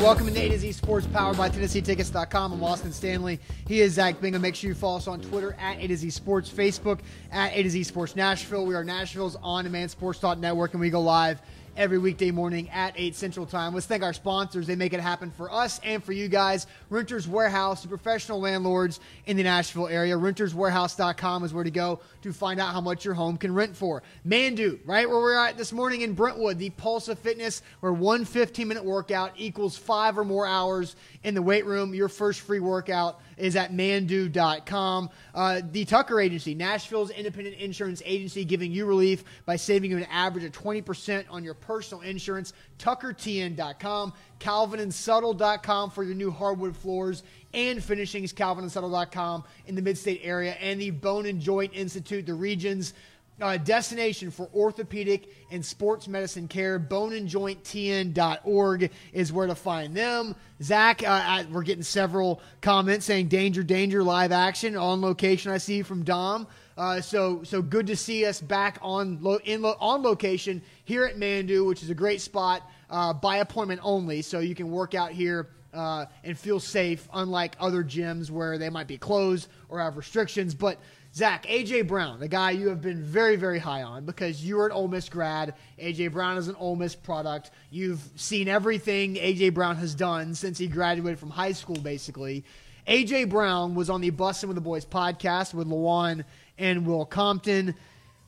Welcome to A to Z Sports, powered by TennesseeTickets.com. I'm Austin Stanley. He is Zach Bingham. Make sure you follow us on Twitter at A to Z Sports, Facebook at A to Z Sports Nashville. We are Nashville's on-demand sports network, and we go live every weekday morning at 8 Central Time. Let's thank our sponsors. They make it happen for us and for you guys. Renters Warehouse, the professional landlords in the Nashville area. RentersWarehouse.com is where to go to find out how much your home can rent for. Manduu, right where we're at this morning in Brentwood, the Pulse of Fitness, where one 15 minute workout equals five or more hours in the weight room. Your first free workout is at manduu.com. Uh, the Tucker Agency, Nashville's independent insurance agency, giving you relief by saving you an average of 20% on your personal insurance. TuckerTN.com, CalvinandSuttle.com for your new hardwood floors and finishings, CalvinandSuttle.com in the mid-state area, and the Bone and Joint Institute, the region's uh, destination for orthopedic and sports medicine care. Boneandjointtn.org is where to find them. Zach, uh, we're getting several comments saying danger, danger, live action on location. I see from Dom. Uh, so, so good to see us back on lo- in lo- on location here at Manduu, which is a great spot uh, by appointment only. So you can work out here uh, and feel safe, unlike other gyms where they might be closed or have restrictions. But Zach, AJ Brown, the guy you have been very, very high on because you are an Ole Miss grad. AJ Brown is an Ole Miss product. You've seen everything AJ Brown has done since he graduated from high school, basically. AJ Brown was on the Bussin' with the Boys podcast with Lewan and Will Compton.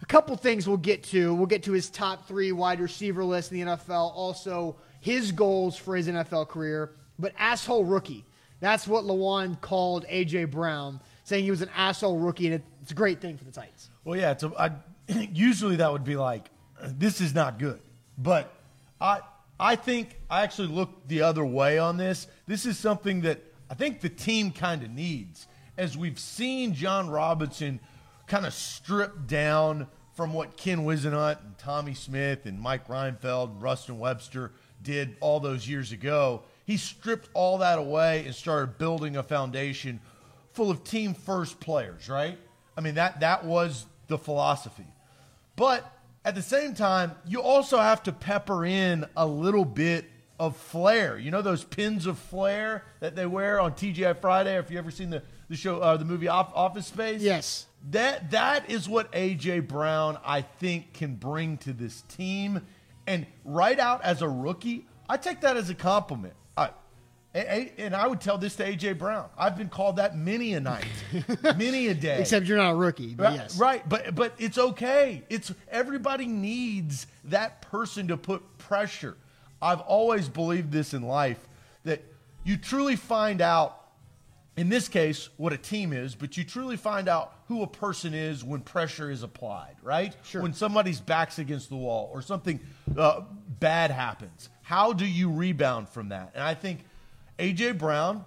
A couple things we'll get to. We'll get to his top three wide receiver list in the NFL, also his goals for his NFL career. But asshole rookie, that's what Lewan called AJ Brown saying he was an asshole rookie, and it's a great thing for the Titans. Well, yeah, it's a, I, usually that would be like, this is not good. But I, I think I actually look the other way on this. This is something that I think the team kind of needs. As we've seen Jon Robinson kind of stripped down from what Ken Whisenhunt and Tommy Smith and Mike Reinfeldt and Ruston Webster did all those years ago, he stripped all that away and started building a foundation – full of team first players, right? I mean, that, that was the philosophy. But at the same time, you also have to pepper in a little bit of flair. You know those pins of flair that they wear on TGI Friday? If you ever seen the, the show, uh, the movie Office Space? Yes. That that is what AJ Brown I think can bring to this team, and right out as a rookie, I take that as a compliment. And I would tell this to AJ Brown. I've been called that many a night, many a day. Except you're not a rookie, but right, yes, right. But but it's okay. It's everybody needs that person to put pressure. I've always believed this in life that you truly find out. In this case, what a team is, but you truly find out who a person is when pressure is applied, right? Sure. When somebody's back's against the wall or something uh, bad happens, how do you rebound from that? And I think A.J. Brown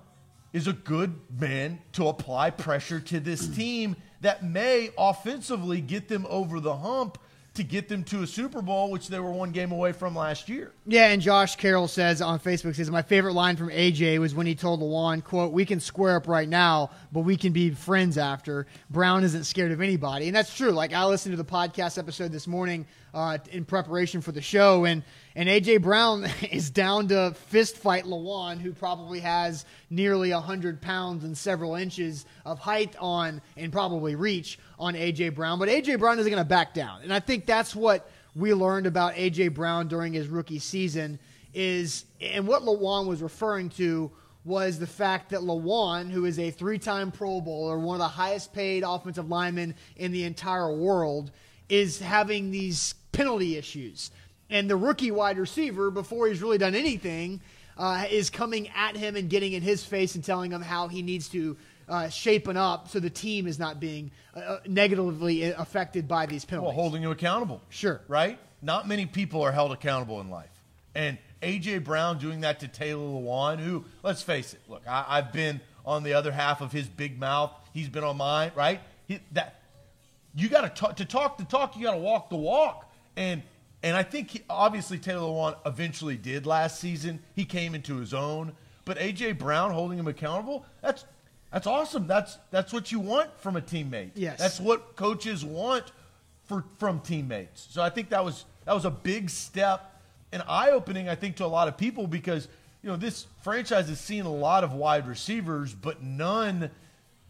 is a good man to apply pressure to this mm. team that may offensively get them over the hump to get them to a Super Bowl, which they were one game away from last year. Yeah, and Josh Carroll says on Facebook says my favorite line from AJ was when he told Lewan, "quote We can square up right now, but we can be friends after." Brown isn't scared of anybody, and that's true. Like I listened to the podcast episode this morning uh, in preparation for the show, and and AJ Brown is down to fist fight Lewan, who probably has nearly 100 pounds and several inches of height on and probably reach on AJ Brown. But AJ Brown isn't going to back down. And I think that's what we learned about AJ Brown during his rookie season is and what Lewan was referring to was the fact that Lewan, who is a three-time Pro Bowler, one of the highest paid offensive linemen in the entire world, is having these penalty issues and the rookie wide receiver, before he's really done anything, uh, is coming at him and getting in his face and telling him how he needs to uh, shapen up so the team is not being uh, uh negatively affected by these penalties. Well, holding you accountable. Sure. Right? Not many people are held accountable in life. And A.J. Brown doing that to Taylor Lewan, who, let's face it, look, I, have been on the other half of his big mouth. He's been on mine, right? He, that You got to talk, to talk the talk, you got to walk the walk. And and I think he, obviously Taylor Lewan eventually did last season. He came into his own. But AJ Brown holding him accountable, that's that's awesome. That's that's what you want from a teammate. Yes. That's what coaches want for from teammates. So I think that was that was a big step and eye opening, I think, to a lot of people because you know, this franchise has seen a lot of wide receivers, but none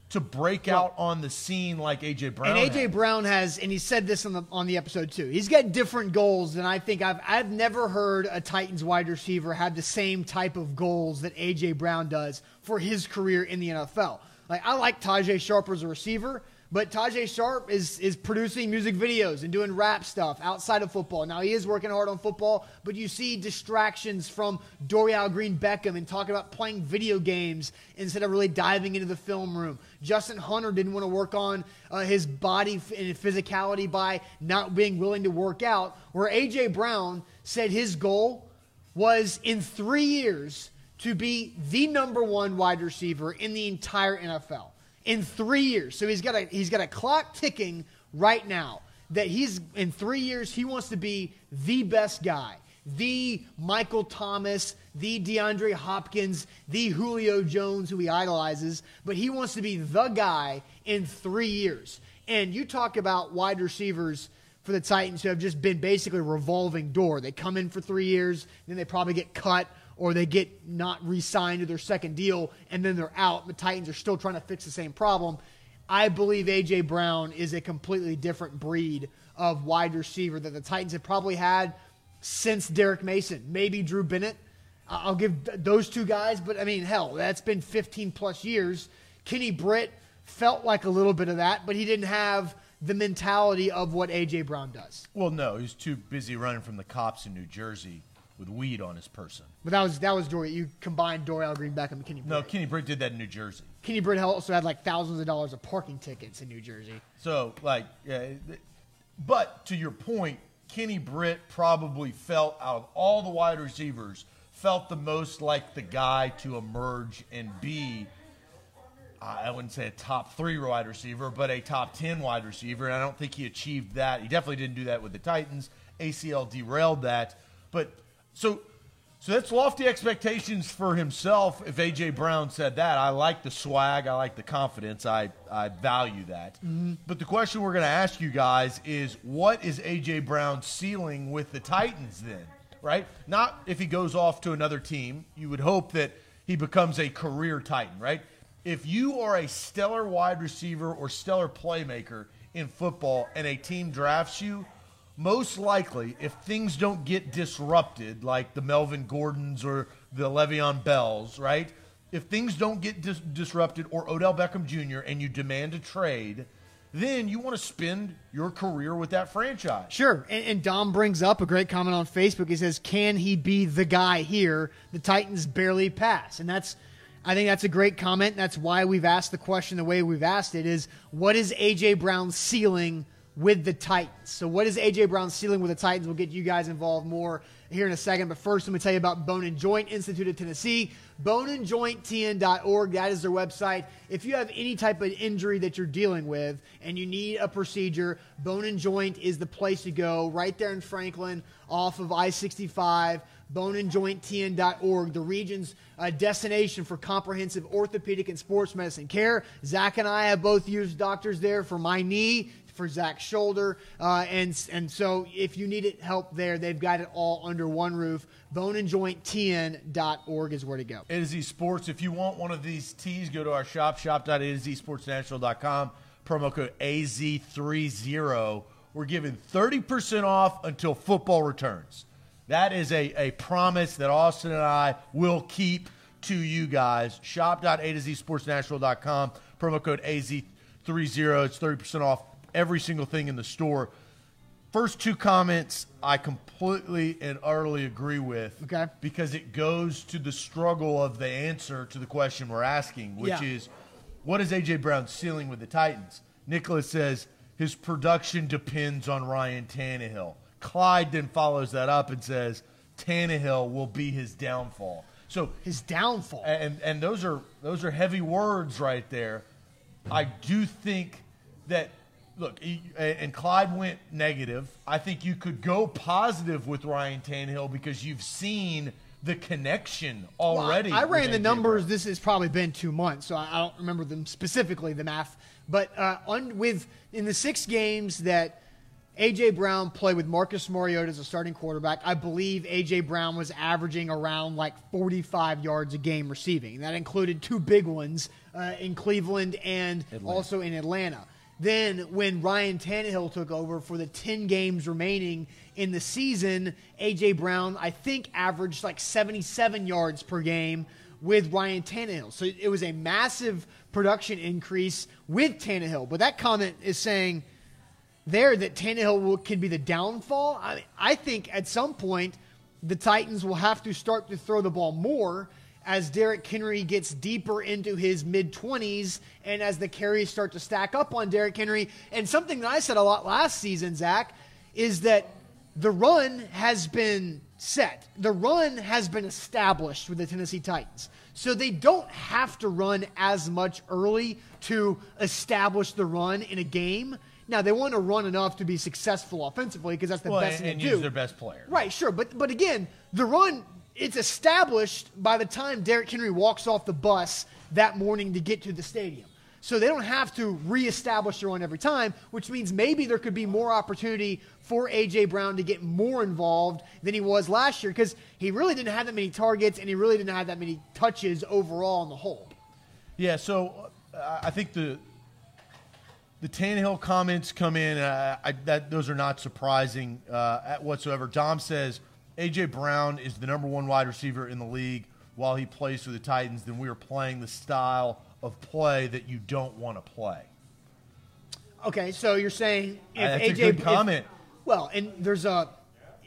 to break out on the scene like AJ Brown. And AJ had. Brown has, and he said this on the on the episode too. He's got different goals than I think I've I've never heard a Titans wide receiver have the same type of goals that AJ Brown does for his career in the NFL. Like I like Tajaé Sharpe as a receiver, but Tajaé Sharpe is is producing music videos and doing rap stuff outside of football. Now he is working hard on football, but you see distractions from Dorial Green Beckham and talking about playing video games instead of really diving into the film room. Justin Hunter didn't want to work on uh, his body and physicality by not being willing to work out. Where AJ Brown said his goal was in three years to be the number one wide receiver in the entire NFL in three years. So he's got a he's got a clock ticking right now that he's in three years he wants to be the best guy, the Michael Thomas, the DeAndre Hopkins, the Julio Jones who he idolizes, but he wants to be the guy in three years. And you talk about wide receivers for the Titans who have just been basically revolving door. They come in for three years, then they probably get cut or they get not re-signed to their second deal and then they're out. The Titans are still trying to fix the same problem. I believe AJ Brown is a completely different breed of wide receiver that the Titans have probably had since Derrick Mason, maybe Drew Bennett. I'll give those two guys, but I mean, hell, that's been 15 plus years. Kenny Britt felt like a little bit of that, but he didn't have the mentality of what AJ Brown does. Well, no, he's too busy running from the cops in New Jersey with weed on his person. But that was that was Dory. You combined Dorial Green Beckham and Kenny Britt. No, Kenny Britt did that in New Jersey. Kenny Britt also had like thousands of dollars of parking tickets in New Jersey. So, like, yeah, but to your point, Kenny Britt probably felt out of all the wide receivers, felt the most like the guy to emerge and be. I wouldn't say a top three wide receiver, but a top 10 wide receiver. And I don't think he achieved that. He definitely didn't do that with the Titans. ACL derailed that. But so so that's lofty expectations for himself if AJ Brown said that. I like the swag, I like the confidence. I I value that. Mm-hmm. But the question we're going to ask you guys is what is AJ Brown's ceiling with the Titans then? Right? Not if he goes off to another team. You would hope that he becomes a career Titan, right? If you are a stellar wide receiver or stellar playmaker in football and a team drafts you, most likely, if things don't get disrupted, like the Melvin Gordons or the Le'Veon Bells, right? If things don't get dis- disrupted, or Odell Beckham Jr., and you demand a trade, then you want to spend your career with that franchise. Sure. And, and Dom brings up a great comment on Facebook. He says, Can he be the guy here? The Titans barely pass. And that's, I think that's a great comment. That's why we've asked the question the way we've asked it is what is A.J. Brown's ceiling with the Titans? So, what is A.J. Brown's ceiling with the Titans? We'll get you guys involved more here in a second. But first, let me tell you about Bone and Joint Institute of Tennessee. Boneandjointtn.org. That is their website. If you have any type of injury that you're dealing with and you need a procedure, Bone and Joint is the place to go. Right there in Franklin, off of I-65. Boneandjointtn.org, the region's uh, destination for comprehensive orthopedic and sports medicine care. Zach and I have both used doctors there for my knee, for Zach's shoulder, uh, and and so if you needed help there, they've got it all under one roof. Boneandjointtn.org is where to go. A to Z Sports. If you want one of these tees, go to our shop, shop.azsportsnational.com. Promo code AZ30. We're giving 30% off until football returns. That is a, a promise that Austin and I will keep to you guys. Shop.a2zsportsnational.com. Promo code AZ30. It's 30% off every single thing in the store. First two comments I completely and utterly agree with. Okay. Because it goes to the struggle of the answer to the question we're asking, which Yeah. is what is AJ Brown's ceiling with the Titans? Nicholas says his production depends on Ryan Tannehill. Clyde then follows that up and says Tannehill will be his downfall. So His downfall. and and those are those are heavy words right there. I do think that look, he- and Clyde went negative. I think you could go positive with Ryan Tannehill because you've seen the connection already. I with ran the numbers. Brown. This has probably been two months, so I I don't remember them specifically the math. But uh, on, with in the six games that A.J. Brown played with Marcus Mariota as a starting quarterback. I believe A.J. Brown was averaging around like 45 yards a game receiving. That included two big ones uh, in Cleveland and also in Atlanta. Then, when Ryan Tannehill took over for the 10 games remaining in the season, A.J. Brown, I think, averaged like 77 yards per game with Ryan Tannehill. So it was a massive production increase with Tannehill. But that comment is saying there that Tannehill will, be the downfall. I, I think at some point the Titans will have to start to throw the ball more as Derrick Henry gets deeper into his mid 20s and as the carries start to stack up on Derrick Henry. And something that I said a lot last season, Zach, is that the run has been set. The run has been established with the Tennessee Titans. So they don't have to run as much early to establish the run in a game. Now they want to run enough to be successful offensively because that's the Well, best and, thing and to use do. their best player. Right, sure, but but again, the run it's established by the time Derrick Henry walks off the bus that morning to get to the stadium. So they don't have to reestablish their run every time, which means maybe there could be more opportunity for AJ Brown to get more involved than he was last year because he really didn't have that many targets and he really didn't have that many touches overall on the whole. Yeah, so uh, I think the the Tannehill comments come in. Uh, I, that those are not surprising uh, at whatsoever. Dom says AJ Brown is the number one wide receiver in the league while he plays for the Titans. Then we are playing the style of play that you don't want to play. Okay, so you're saying if that's a AJ good if- comment. well, and there's a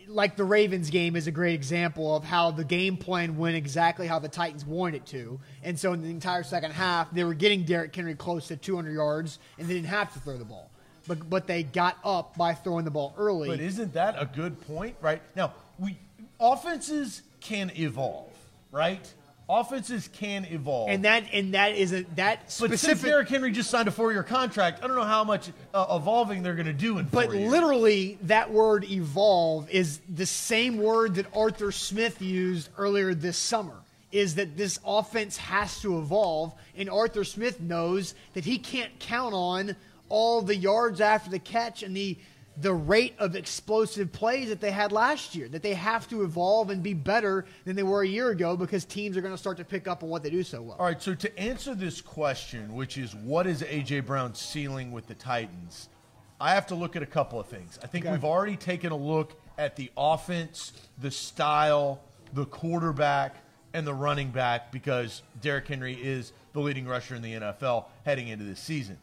like the Ravens game is a great example of how the game plan went exactly how the Titans wanted it to. And so in the entire second half, they were getting Derrick Henry close to 200 yards and they didn't have to throw the ball. But but they got up by throwing the ball early. But isn't that a good point? Right now, we offenses can evolve. Right, offenses can evolve. and that and that isn't that specific. but since Derrick Henry just signed a four-year contract, I don't know how much uh, evolving they're going to do in four But years. literally, that word evolve is the same word that Arthur Smith used earlier this summer. Is that this offense has to evolve, and Arthur Smith knows that he can't count on all the yards after the catch and the the rate of explosive plays that they had last year. That they have to evolve and be better than they were a year ago because teams are going to start to pick up on what they do so well. All right, so to answer this question, which is what is AJ Brown's ceiling with the Titans, I have to look at a couple of things. I think Okay. we've already taken a look at the offense, the style, the quarterback, and the running back because Derrick Henry is the leading rusher in the NFL heading into this season.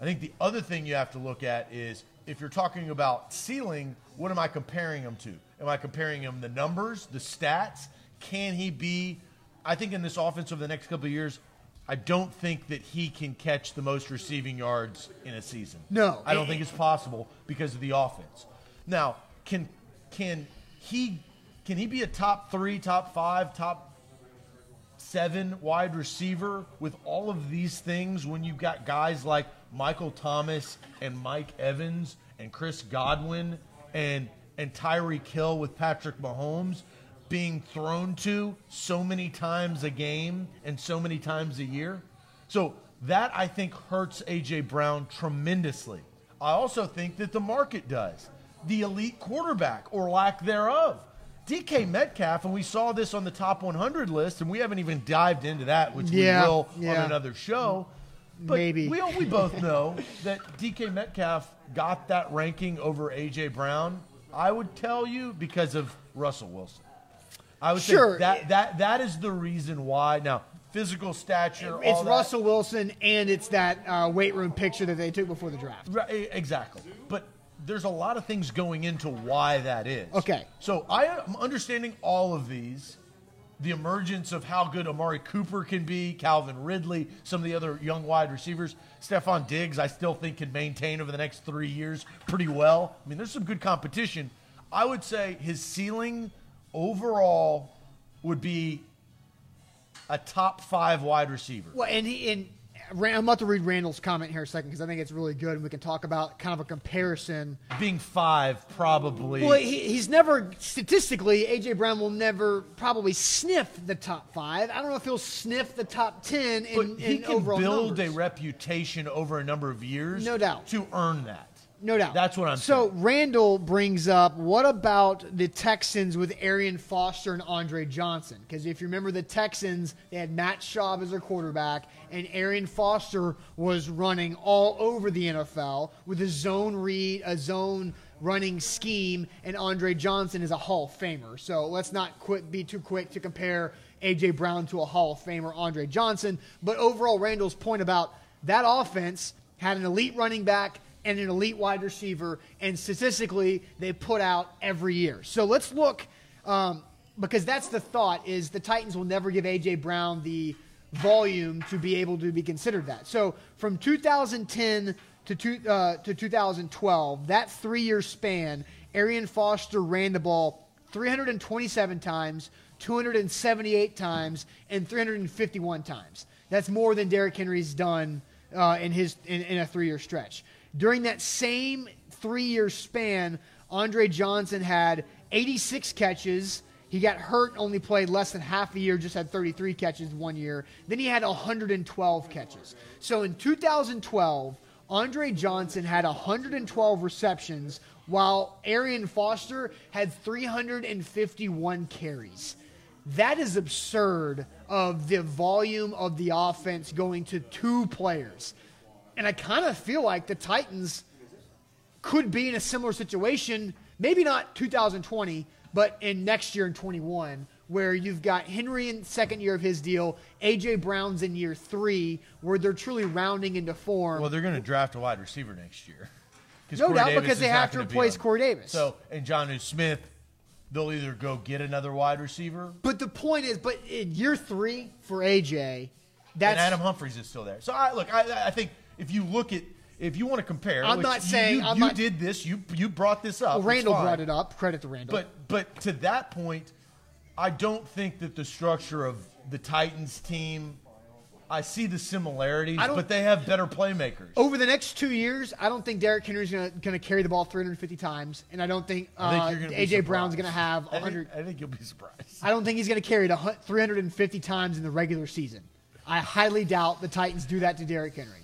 I think the other thing you have to look at is if you're talking about ceiling, what am I comparing him to? Am I comparing him the numbers, the stats? Can he be? I think in this offense over the next couple of years, I don't think that he can catch the most receiving yards in a season. No. I don't think it's possible because of the offense. Now, can can he can he be a top three, top five, top seven wide receiver with all of these things when you've got guys like Michael Thomas and Mike Evans and Chris Godwin and and Tyreek Hill with Patrick Mahomes being thrown to so many times a game and so many times a year. So that I think hurts AJ Brown tremendously. I also think that the market does. The elite quarterback or lack thereof. DK Metcalf, and we saw this on the top 100 list, and we haven't even dived into that, which Yeah, we will yeah. on another show. But Maybe. we we both know that DK Metcalf got that ranking over AJ Brown. I would tell you because of Russell Wilson. I would Sure. say that that that is the reason why. Now, physical stature. It's all that- Russell Wilson, and it's that uh, weight room picture that they took before the draft. Right, exactly. But there's a lot of things going into why that is. Okay. So I am understanding all of these. The emergence of how good Amari Cooper can be, Calvin Ridley, some of the other young wide receivers. Stefon Diggs, I still think can maintain over the next three years pretty well. I mean, there's some good competition. I would say his ceiling overall would be a top five wide receiver. Well, and he, and I'm about to read Randall's comment here a second because I think it's really good, and we can talk about kind of a comparison. Being five, probably. Well, he, he's never statistically AJ Brown will never probably sniff the top five. I don't know if he'll sniff the top ten in, But he in can overall build numbers. a reputation over a number of years, No doubt. to earn that. No doubt. That's what I'm so, saying. So Randall brings up what about the Texans with Arian Foster and Andre Johnson? Because if you remember the Texans, they had Matt Schaub as their quarterback, and Arian Foster was running all over the NFL with a zone read, a zone running scheme, and Andre Johnson is a Hall of Famer. So let's not quit, be too quick to compare A.J. Brown to a Hall of Famer, Andre Johnson. But overall, Randall's point about that offense had an elite running back and an elite wide receiver, and statistically, they put out every year. So let's look, um, because that's the thought: is the Titans will never give A.J. Brown the volume to be able to be considered that. So from 2010 to, two, uh, to 2012, that three-year span, Arian Foster ran the ball 327 times, 278 times, and 351 times. That's more than Derrick Henry's done uh, in his in, in a three-year stretch. During that same three-year span, Andre Johnson had 86 catches. He got hurt, only played less than half a year, just had 33 catches one year. Then he had 112 catches. So in 2012, Andre Johnson had 112 receptions, while Arian Foster had 351 carries. That is absurd of the volume of the offense going to two players. And I kind of feel like the Titans could be in a similar situation, maybe not 2020, but in next year in 21, where you've got Henry in second year of his deal, AJ Brown's in year three, where they're truly rounding into form. Well, they're going to draft a wide receiver next year. No Corey doubt, Davis because they have to replace. Corey Davis. So, and Jonnu Smith, they'll either go get another wide receiver, but the point is, but in year three for AJ, that's and Adam Humphries is still there. So, I look, I, I think if you look at, if you want to compare, I'm not saying- you, you not- did this, you you brought this up. well, Randall brought it up. Credit to Randall. But but to that point, I don't think that the structure of the Titans team. I see the similarities, but they have better playmakers. over the next two years, I don't think Derrick Henry's going to carry the ball 350 times, and I don't think, I think uh, AJ Brown's going to have I think- 100. I think you'll be surprised. I don't think he's going to carry it 350 times in the regular season. I highly doubt the Titans do that to Derrick Henry.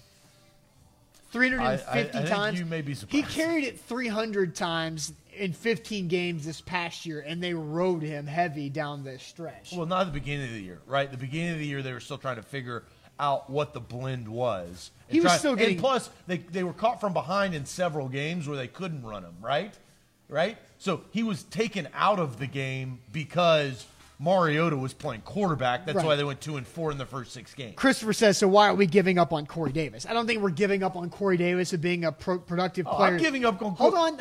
350 I- I- I times. you may be he carried it 300 times in 15 games this past year, and they rode him heavy down the stretch. Well, not at the beginning of the year, right? The beginning of the year, they were still trying to figure out what the blend was. And He was try- still getting- And plus, they, they were caught from behind in several games where they couldn't run him, right? Right? So he was taken out of the game because Mariota was playing quarterback. That's Right. why they went two and four in the first six games. Christopher says, so why are we giving up on Corey Davis? I don't think we're giving up on Corey Davis of being a pro- productive Oh, I'm giving up on Hold on.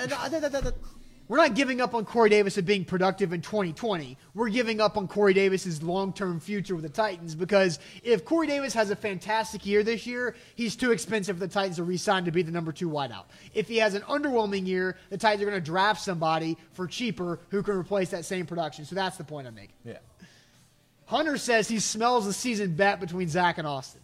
We're not giving up on Corey Davis of being productive in 2020. We're giving up on Corey Davis's long-term future with the Titans because if Corey Davis has a fantastic year this year, he's too expensive for the Titans to re-sign to be the number two wideout. If he has an underwhelming year, the Titans are going to draft somebody for cheaper who can replace that same production. So that's the point I'm making. Yeah. Hunter says he smells the season bet between Zach and Austin.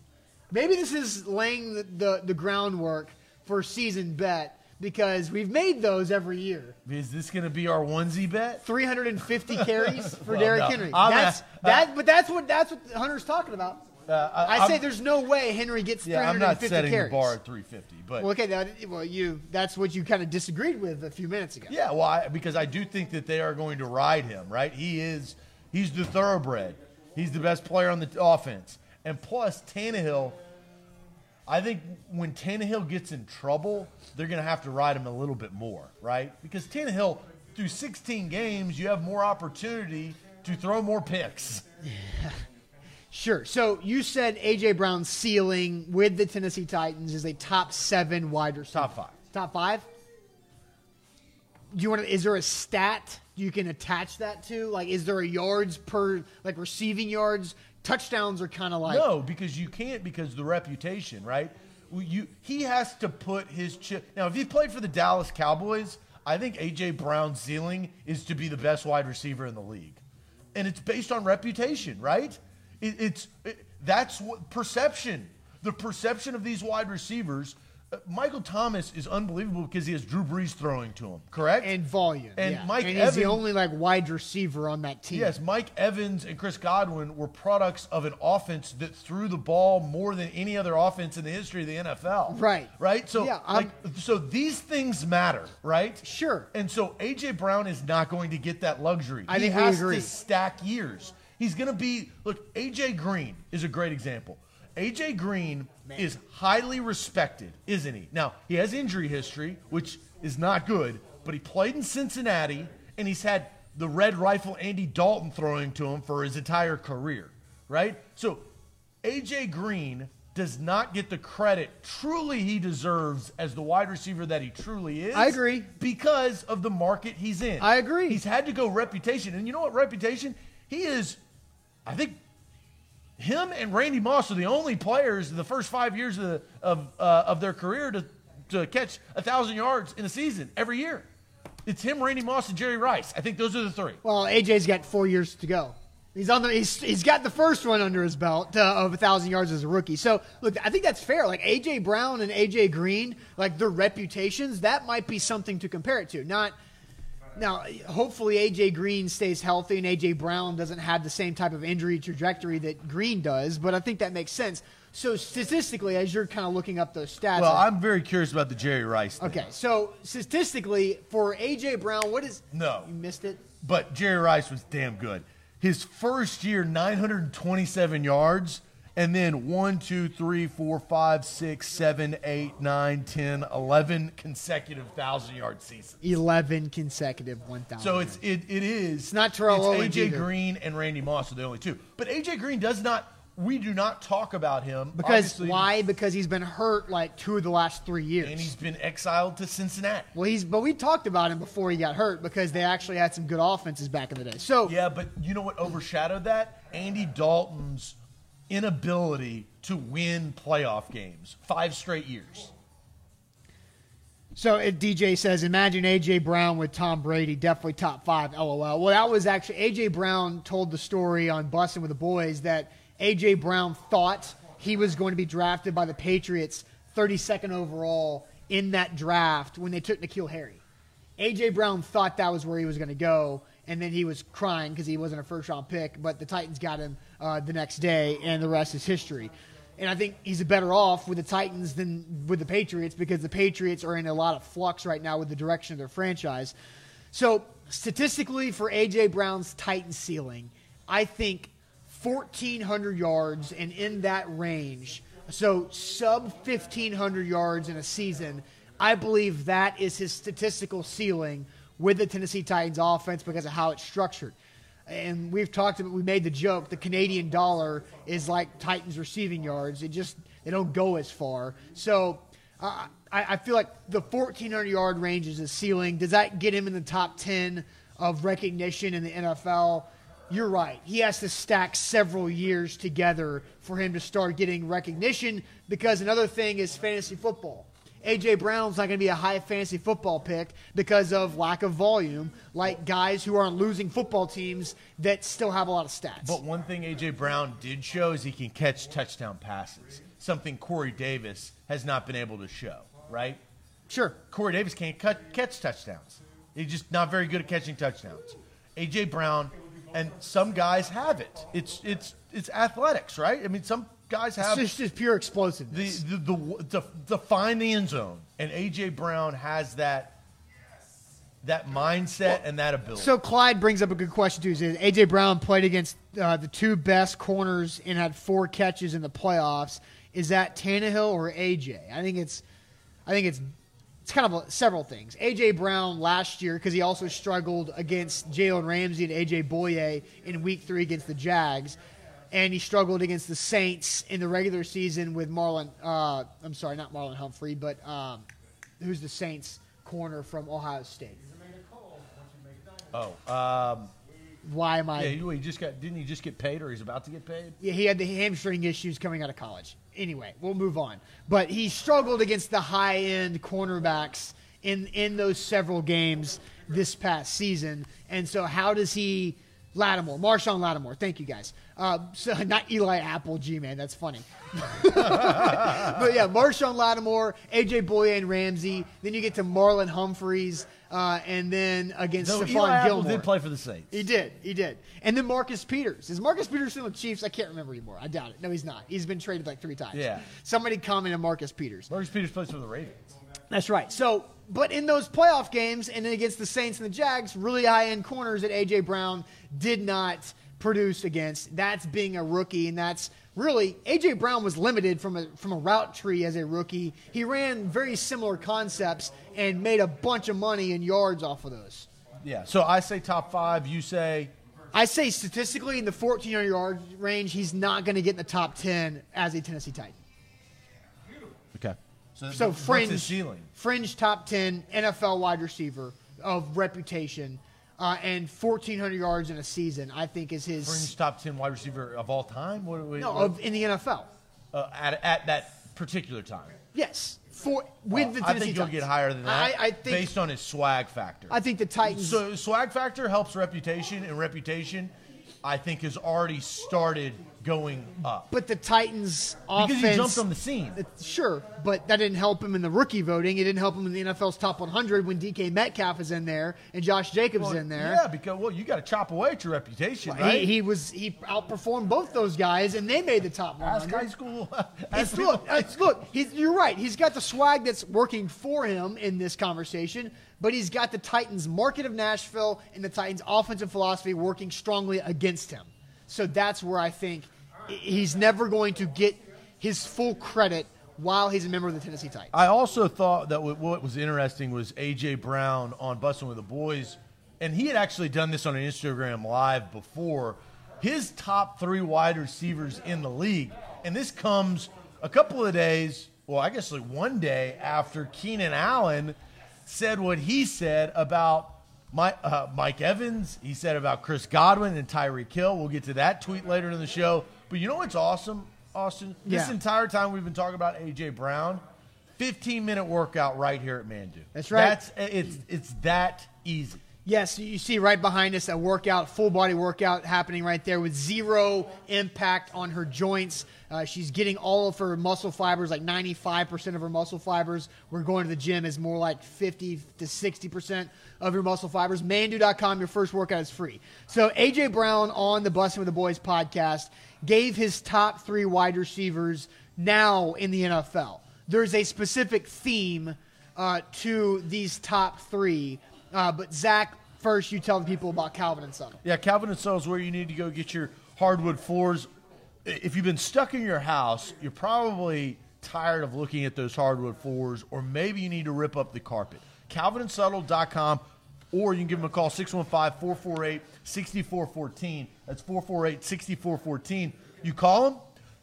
Maybe this is laying the, the, the groundwork for a season bet because we've made those every year. Is this going to be our onesie bet? 350 carries for Well, Derrick no. Henry. I'm That's a- that, but that's what that's what Hunter's talking about. Uh, I, say I'm- there's no way Henry gets Yeah, I'm not 350 setting carries. the bar at 350, but Well, okay, that, well, you that's what you kind of disagreed with a few minutes ago. Yeah, well, I, because I do think that they are going to ride him, right? He is, he's the thoroughbred. He's the best player on the offense. And plus, Tannehill, I think when Tannehill gets in trouble, they're going to have to ride him a little bit more, right? Because Tannehill, through 16 games, you have more opportunity to throw more picks. Sure. So you said AJ Brown's ceiling with the Tennessee Titans is a top seven wide receiver. Top five. Top five. Do you want to? Is there a stat you can attach that to? Like, is there a yards per like receiving yards? Touchdowns are kind of like No, because you can't because the reputation, right? You he has to put his chip. Now, if he played for the Dallas Cowboys, I think AJ Brown's ceiling is to be the best wide receiver in the league, and it's based on reputation, right? It, it's it, that's what perception. The perception of these wide receivers Michael Thomas is unbelievable because he has Drew Brees throwing to him, correct? and volume. And yeah. Mike and he's the only like wide receiver on that team. Yes, Mike Evans and Chris Godwin were products of an offense that threw the ball more than any other offense in the history of the NFL. Right. Right. So, Yeah, like, so these things matter, right? Sure. And so AJ Brown is not going to get that luxury. I he think we has agree. to stack years. He's going to be look. AJ Green is a great example. AJ Green is highly respected, isn't he? Now he has injury history, which is not good, but he played in Cincinnati and he's had the Red Rifle Andy Dalton throwing to him for his entire career, right? So AJ Green does not get the credit truly he deserves as the wide receiver that he truly is. I agree. Because of the market he's in. I agree. He's had to go reputation. And you know what reputation? He is, I think, him and Randy Moss are the only players in the first five years of, the, of, uh, of their career to, to catch a 1,000 yards in a season every year. It's him, Randy Moss, and Jerry Rice. I think those are the three. Well, AJ's got four years to go. He's on the. He's, he's got the first one under his belt uh, of a thousand yards as a rookie. So look, I think that's fair. Like AJ Brown and AJ Green, like their reputations, that might be something to compare it to. Not now. Hopefully, AJ Green stays healthy and AJ Brown doesn't have the same type of injury trajectory that Green does. But I think that makes sense. So statistically, as you're kind of looking up those stats, Well, I'm very curious about the Jerry Rice thing. okay. So statistically, for AJ Brown, what is No. You missed it. But Jerry Rice was damn good. His first year, 927 yards, and then 1, 2, 3, 4, 5, 6, 7, 8, 9, 10, 11 consecutive 1,000 yard seasons. 11 consecutive 1,000. So it's it, it is. It's not Terrell It's Owens AJ either. Green and Randy Moss are the only two. But AJ Green does not. We do not talk about him because obviously, why? Because he's been hurt like two of the last three years. And he's been exiled to Cincinnati. well, he's but we talked about him before he got hurt because they actually had some good offenses back in the day. So Yeah, but you know what overshadowed that? Andy Dalton's inability to win playoff games five straight years. So DJ says, imagine AJ Brown with Tom Brady, definitely top five. LOL. Well, that was actually AJ Brown told the story on Bussin' with the Boys that AJ Brown thought he was going to be drafted by the Patriots 32nd overall in that draft when they took N'Keal Harry. AJ Brown thought that was where he was going to go, and then he was crying because he wasn't a first round pick. But the Titans got him uh, the next day, and the rest is history. And I think he's better off with the Titans than with the Patriots because the Patriots are in a lot of flux right now with the direction of their franchise. So statistically, for AJ Brown's Titan ceiling, I think 1,400 yards and in that range. So sub 1,500 yards in a season. I believe that is his statistical ceiling with the Tennessee Titans offense because of how it's structured. And we've talked about, we made the joke, the Canadian dollar is like Titans receiving yards. It just, they don't go as far. So uh, I, I feel like the 1,400 yard range is his ceiling. Does that get him in the top 10 of recognition in the NFL? You're right. He has to stack several years together for him to start getting recognition because another thing is fantasy football. AJ Brown's not going to be a high fantasy football pick because of lack of volume, like guys who are on losing football teams that still have a lot of stats. But one thing AJ Brown did show is he can catch touchdown passes, something Corey Davis has not been able to show, right? sure. Corey Davis can't cut, catch touchdowns. He's just not very good at catching touchdowns. AJ Brown and some guys have it. It's it's it's athletics, right? I mean, some guys It's have just, just pure the, explosiveness. the, the, the, to find the end zone, and AJ Brown has that that mindset and that ability. So Clyde brings up a good question too. Says AJ Brown played against uh, the two best corners and had four catches in the playoffs. Is that Tannehill or AJ? I think it's, I think it's, it's kind of a, several things. AJ Brown last year because he also struggled against Jalen Ramsey and AJ Bouye in Week Three against the Jags, and he struggled against the Saints in the regular season with Marlon. Uh, I'm sorry, not Marlon Humphrey, but um, who's the Saints corner from Ohio State? oh, um, Why am I? yeah, he, just got didn't he just get paid or he's about to get paid? Yeah, he had the hamstring issues coming out of college. Anyway, we'll move on. But he struggled against the high end cornerbacks in in those several games this past season. And so, how does he Lattimore, Marshon Lattimore. Thank you guys. Uh, so not Eli Apple, G man, that's funny. but yeah, Marshon Lattimore, AJ Bouye and Ramsey. Then you get to Marlon Humphreys, uh, and then against No, Stephon Eli Apple Gilmore. did play for the Saints. He did. He did. And then Marcus Peters. Is Marcus Peters still with the Chiefs? I can't remember anymore. I doubt it. No, he's not. He's been traded like three times. Yeah. Somebody commented Marcus Peters. Marcus Peters plays for the Ravens. That's right. So, but in those playoff games and then against the Saints and the Jags, really high end corners that A.J. Brown did not produce against. That's being a rookie, and that's really A.J. Brown was limited from a from a route tree as a rookie. He ran very similar concepts and made a bunch of money in yards off of those. Yeah. So I say top five. You say I say statistically in the 1400 yard range, he's not going to get in the top 10 as a Tennessee Titan. So, So what's fringe, his ceiling? fringe top 10 NFL wide receiver of reputation uh, and 1400 yards in a season, I think is his Fringe top ten wide receiver of all time. What, what, no what- of in the NFL. uh, at at that particular time. Yes, for with the I think Titans. get higher than that. I, I think based on his swag factor. I think the Titans. so swag factor helps reputation, and reputation, I think, has already started going up but the Titans because offense he jumped on the scene. Sure, but that didn't help him in the rookie voting. It didn't help him in the NFL's top 100 when DK Metcalf is in there and Josh Jacobs in there. Yeah, because well, you got to chop away at your reputation, right? He, he was he outperformed both those guys, and they made the top Ask 100. high school. It's, ask look, it's, look he's, you're right. He's got the swag that's working for him in this conversation, but he's got the Titans' market of Nashville and the Titans' offensive philosophy working strongly against him. So that's where I think he's never going to get his full credit while he's a member of the Tennessee Titans. I also thought that what was interesting was AJ Brown on Bussin' with the Boys, and he had actually done this on an Instagram live before. His top three wide receivers in the league, and this comes a couple of days, well, I guess like one day after Keenan Allen said what he said about Mike, uh, Mike Evans. He said about Chris Godwin and Tyreek Hill. We'll get to that tweet later in the show. But you know what's awesome, Austin? This Yeah. entire time we've been talking about AJ Brown, 15 minute workout right here at Manduu. That's right. That's it's it's that easy. Yes, you see right behind us a workout, full body workout happening right there with zero impact on her joints. Uh, she's getting all of her muscle fibers, like 95% of her muscle fibers. We're going to the gym is more like 50 to 60% of your muscle fibers. Manduu.com, your first workout is free. So AJ Brown on the Bussin' with the Boys podcast gave his top three wide receivers now in the NFL. There's a specific theme uh, to these top three. Uh, but Zach, first you tell the people about Calvin and Son. Yeah, Calvin and Son is where you need to go get your hardwood floors. If you've been stuck in your house, you're probably tired of looking at those hardwood floors, or maybe you need to rip up the carpet. CalvinandSuttle.com, or you can give them a call 615 448 6414. That's 448 6414. You call them,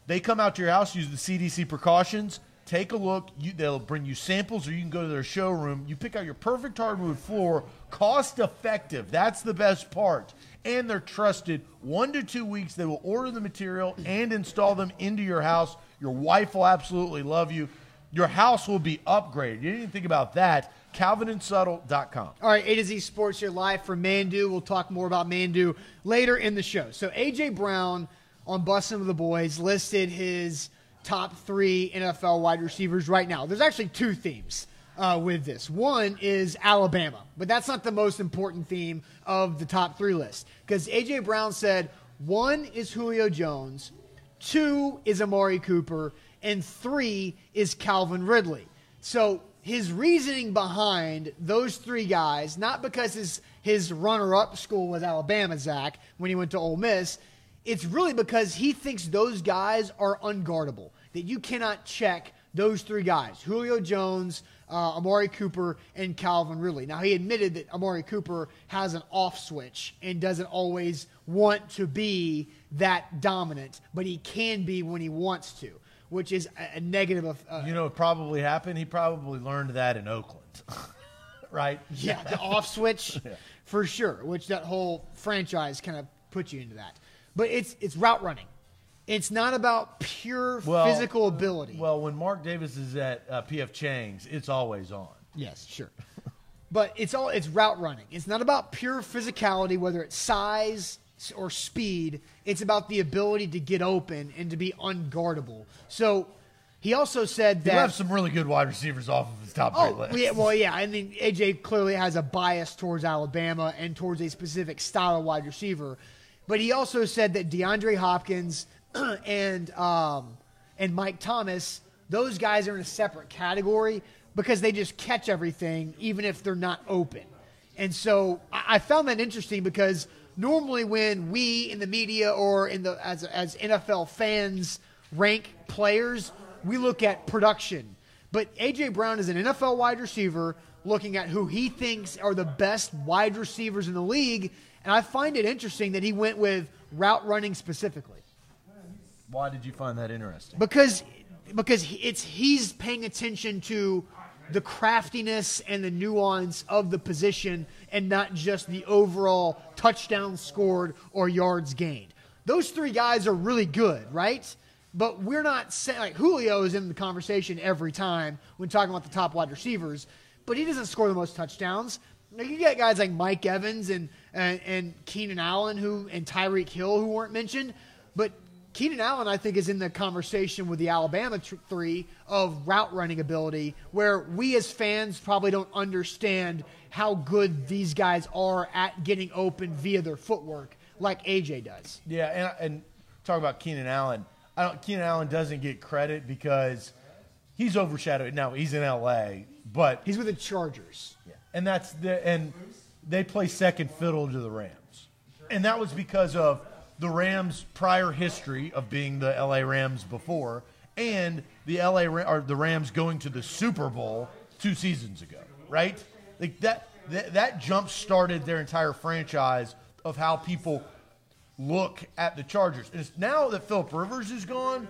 they come out to your house, use the CDC precautions. Take a look. You, they'll bring you samples, or you can go to their showroom. You pick out your perfect hardwood floor, cost effective. That's the best part. And they're trusted. One to two weeks, they will order the material and install them into your house. Your wife will absolutely love you. Your house will be upgraded. You didn't even think about that. CalvinandSuttle.com. All right, A to Z Sports here live from Manduu. We'll talk more about Manduu later in the show. So AJ Brown on Bussin' with the Boys listed his top three NFL wide receivers right now. There's actually two themes uh, with this. One is Alabama, but that's not the most important theme of the top three list because AJ Brown said one is Julio Jones, two is Amari Cooper, and three is Calvin Ridley. So his reasoning behind those three guys, not because his his runner up school was Alabama, Zach, when he went to Ole Miss, it's really because he thinks those guys are unguardable. That you cannot check those three guys: Julio Jones, uh, Amari Cooper, and Calvin Ridley. Now he admitted that Amari Cooper has an off switch and doesn't always want to be that dominant, but he can be when he wants to, which is a, a negative of. Uh, You know what probably happened? He probably learned that in Oakland. right? Yeah, the off switch for sure. Which that whole franchise kind of puts you into that. But it's it's route running. It's not about pure Well, physical ability. Well, when Mark Davis is at uh, PF Chang's, it's always on. yes, sure. But it's all it's route running. It's not about pure physicality, whether it's size, or speed. It's about the ability to get open and to be unguardable. So he also said that that have some really good wide receivers off of his top Oh, list. yeah, well, yeah. I mean, AJ clearly has a bias towards Alabama and towards a specific style of wide receiver. But he also said that DeAndre Hopkins and um, and Mike Thomas, those guys are in a separate category because they just catch everything, even if they're not open. And so I, I found that interesting because normally when we in the media or in the as as NFL fans rank players, we look at production. But AJ Brown is an NFL wide receiver looking at who he thinks are the best wide receivers in the league, and I find it interesting that he went with route running specifically Why did you find that interesting? because because it's he's paying attention to the craftiness and the nuance of the position and not just the overall touchdown scored or yards gained. Those three guys are really good, right? But we're not saying like Julio is in the conversation every time when talking about the top wide receivers, but he doesn't score the most touchdowns. Now, you get guys like Mike Evans and and, and Keenan Allen who and Tyreek Hill who weren't mentioned, but Keenan Allen, I think, is in the conversation with the Alabama tr- three of route running ability, where we as fans probably don't understand how good these guys are at getting open via their footwork, like AJ does. Yeah, and, and talk about Keenan Allen. I don't, Keenan Allen doesn't get credit because he's overshadowed. Now he's in L.A., but He's with the Chargers. and that's the and they play second fiddle to the Rams, and that was because of the Rams' prior history of being the L.A. Rams before, and the L.A. Or the Rams going to the Super Bowl two seasons ago, right? Like that that, that jump started their entire franchise of how people look at the Chargers. And it's now that Philip Rivers is gone,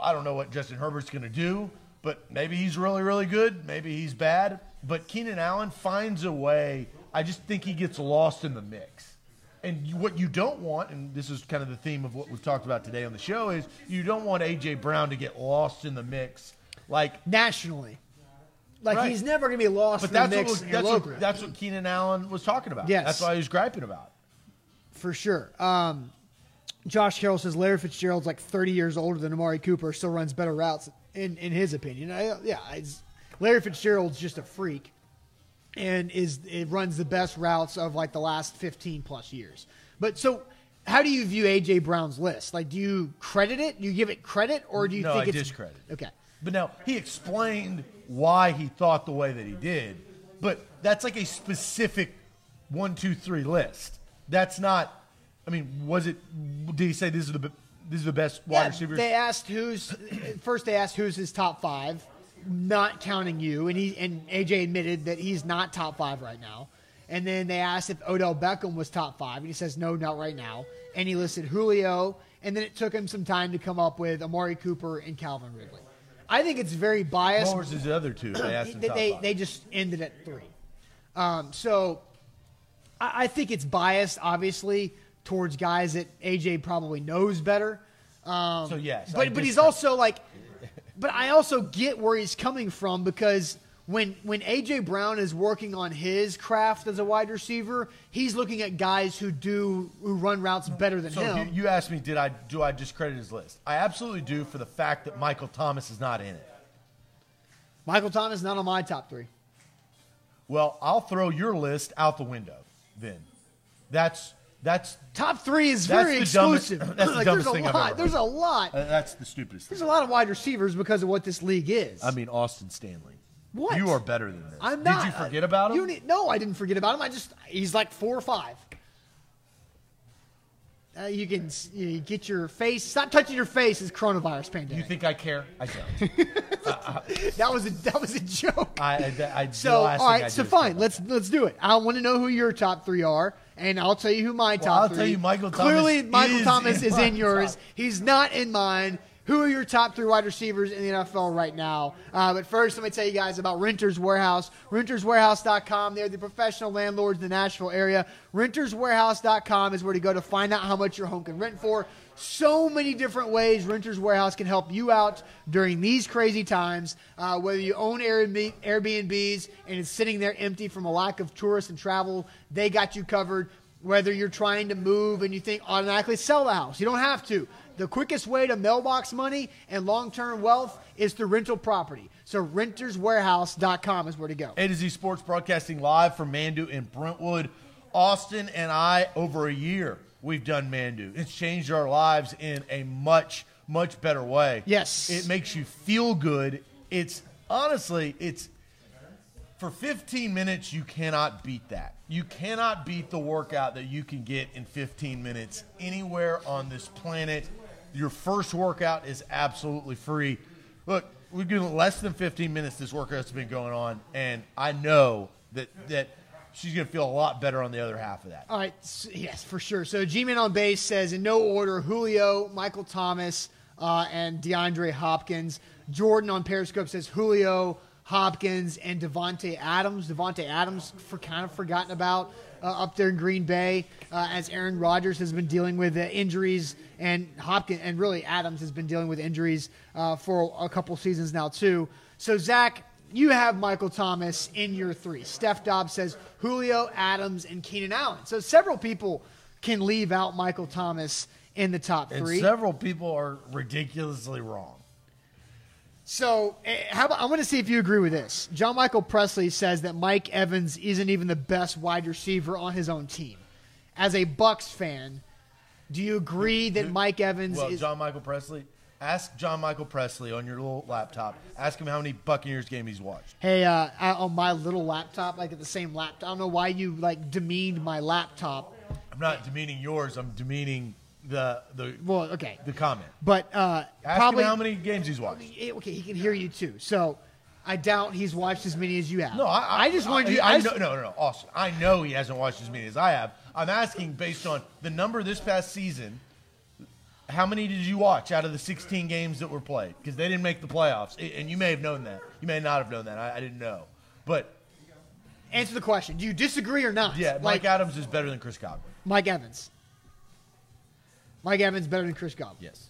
I don't know what Justin Herbert's going to do, but maybe he's really, really good. Maybe he's bad. But Keenan Allen finds a way. I just think he gets lost in the mix. And you, what you don't want, and this is kind of the theme of what we've talked about today on the show, is you don't want A.J. Brown to get lost in the mix. Like, Nationally. Like, Right. he's never going to be lost but in the that's mix what, that's, what, that's what Keenan Allen was talking about. Yes. That's why he was griping about. For sure. Um, Josh Carroll says Larry Fitzgerald's like 30 years older than Amari Cooper, still runs better routes, in, in his opinion. I, yeah, Larry Fitzgerald's just a freak and is it runs the best routes of like the last 15 plus years. But so, how do you view AJ Brown's list? Like, do you credit it? Do you give it credit, or do you No, think I it's discredit it. Okay. But now he explained why he thought the way that he did. But that's like a specific one, two, three list. That's not. I mean, was it? Did he say this is the this is the best wide Yeah, receivers? They asked who's first. They asked who's his top five, not counting you, and he and AJ admitted that he's not top five right now. And then they asked if Odell Beckham was top five, and he says no, not right now. And he listed Julio, and then it took him some time to come up with Amari Cooper and Calvin Ridley. I think it's very biased. what was his other two? They asked they, they, they just ended at three. Um, so I, I think it's biased, obviously, towards guys that AJ probably knows better. Um, So, yes, I but but he's also like, but I also get where he's coming from because when when AJ Brown is working on his craft as a wide receiver, he's looking at guys who do who run routes better than so him. you, you asked me, did I do I discredit his list? I absolutely do for the fact that Michael Thomas is not in it. Michael Thomas not on my top three. Well, I'll throw your list out the window. Then, that's that's Top three is That's very the dumbest- exclusive. that's the like, dumbest there's a thing I've lot. ever There's a lot. uh, that's the stupidest. There's thing. a lot of wide receivers because of what this league is. I mean, Austin Stanley. What? You are better than this. I'm not. Did you forget about him? You need, no, I didn't forget about him. I just he's like four or five. Uh, you can s- you get your face. Stop touching your face. Is coronavirus pandemic. You think I care? I don't. that was a that was a joke. I, I, I, so last all thing I right, do so fine. Let's let's do it. I want to know who your top three are, and I'll tell you who my top I'll three. tell you Michael Clearly, Thomas Michael is Thomas in is in yours. top. He's not in mine. Who are your top three wide receivers in the NFL right now? Uh, but first, let me tell you guys about Renters Warehouse. RentersWarehouse.com. They're the professional landlords in the Nashville area. RentersWarehouse.com is where to go to find out how much your home can rent for. So many different ways Renters Warehouse can help you out during these crazy times. Uh, whether you own Airbnb, Airbnbs and it's sitting there empty from a lack of tourists and travel, they got you covered Whether you're trying to move and you think automatically sell the house, you don't have to. The quickest way to mailbox money and long term wealth is through rental property. So renterswarehouse.com is where to go. A to Z Sports broadcasting live from Manduu in Brentwood. Austin and I, over a year, we've done Manduu. It's changed our lives in a much, much better way. Yes. It makes you feel good. It's honestly, it's for 15 minutes, you cannot beat that. You cannot beat the workout that you can get in 15 minutes anywhere on this planet. Your first workout is absolutely free. Look, we've given less than 15 minutes this workout's been going on, and I know that that she's going to feel a lot better on the other half of that. All right, yes, for sure. So G-Man on base says in no order: Julio, Michael Thomas, uh, and DeAndre Hopkins. Jordan on Periscope says Julio, Hopkins, and Davante Adams. Davante Adams for kind of forgotten about uh, up there in Green Bay, uh, as Aaron Rodgers has been dealing with uh, injuries, and Hopkins and really Adams has been dealing with injuries uh, for a couple seasons now too. So Zach. You have Michael Thomas in your three. Steph Dobbs says Julio, Adams, and Keenan Allen. So several people can leave out Michael Thomas in the top And three. several people are ridiculously wrong. So, eh, how about, I want to see if you agree with this. John Michael Presley says that Mike Evans isn't even the best wide receiver on his own team. As a Bucks fan, do you agree that Mike Evans Well, is? John Michael Presley. Ask John Michael Presley on your little laptop. Ask him how many Buccaneers games he's watched. hey, uh, I- on my little laptop, like at the same laptop. I don't know why you like demeaned my laptop. I'm not demeaning yours. I'm demeaning the the Well, okay, the comment. but uh, Ask probably him how many games he's watched. Okay, he can hear you too. So, I doubt he's watched as many as you have. No, I, I, just wanted you. I, I know, just- no, no, no, Austin. I know he hasn't watched as many as I have. I'm asking based on the number this past season. How many did you watch out of the 16 games that were played? Because they didn't make the playoffs, and you may have known that. You may not have known that. I, I didn't know, but Answer the question. Do you disagree or not? yeah, Mike like Adams is better than Chris Godwin. Mike Evans. Mike Evans better than Chris Godwin. Yes,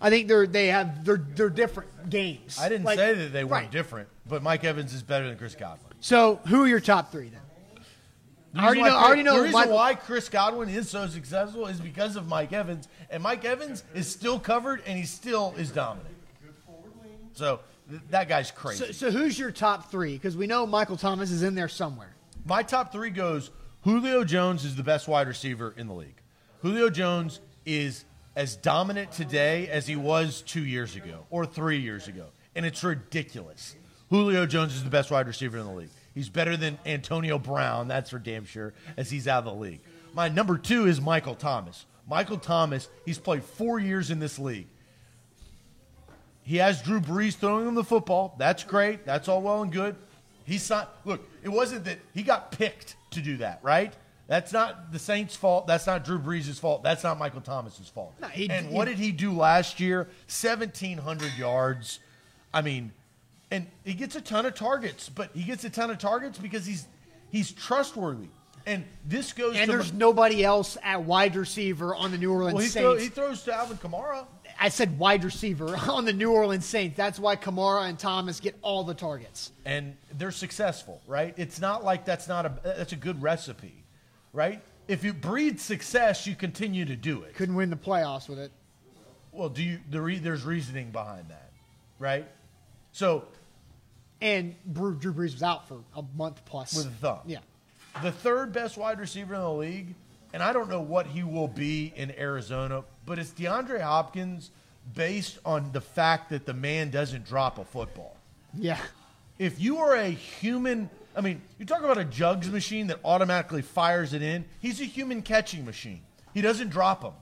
I think they're they have they're they're different games. I didn't Like- say that they weren't right. different, but Mike Evans is better than Chris Godwin. So who are your top three then? The I already know- I already know The reason Michael- why Chris Godwin is so successful is because of Mike Evans, and Mike Evans is still covered, and he still is dominant. So th- that guy's crazy. So, so who's your top three? Because we know Michael Thomas is in there somewhere. My top three goes Julio Jones is the best wide receiver in the league. Julio Jones is as dominant today as he was two years ago or three years ago. And it's ridiculous. Julio Jones is the best wide receiver in the league. He's better than Antonio Brown, that's for damn sure, as he's out of the league. My number two is Michael Thomas. Michael Thomas, he's played four years in this league. He has Drew Brees throwing him the football. That's great. That's all well and good. He's not. Look, it wasn't that he got picked to do that, right? That's not the Saints' fault. That's not Drew Brees' fault. That's not Michael Thomas's fault. No, he- and he- what did he do last year? Seventeen hundred yards. I mean, and he gets a ton of targets, but he gets a ton of targets because he's he's trustworthy. And this goes And there's nobody else at wide receiver on the New Orleans well, he, Saints. throw, he throws to Alvin Kamara. I said wide receiver on the New Orleans Saints. That's why Kamara and Thomas get all the targets. and they're successful, right? It's not like that's not a that's a good recipe, right? If you breed success, you continue to do it. Couldn't win the playoffs with it. Well, do you? The re, there's reasoning behind that, right? So And Drew, Drew Brees was out for a month plus. with a thumb, Yeah. the third best wide receiver in the league, and I don't know what he will be in Arizona, but it's DeAndre Hopkins based on the fact that the man doesn't drop a football. Yeah. if you are a human, I mean, you talk about a jugs machine that automatically fires it in. He's a human catching machine. He doesn't drop them.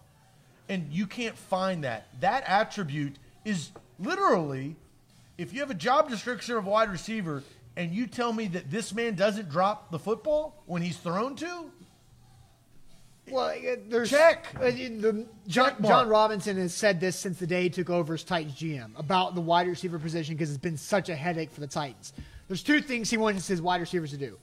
And you can't find that. That attribute is literally, if you have a job description of wide receiver and you tell me that this man doesn't drop the football when he's thrown to, Well, uh, there's Check. Uh, the, John, Check. Jon Robinson has said this since the day he took over as Titans GM about the wide receiver position because it's been such a headache for the Titans. There's two things he wants his wide receivers to do: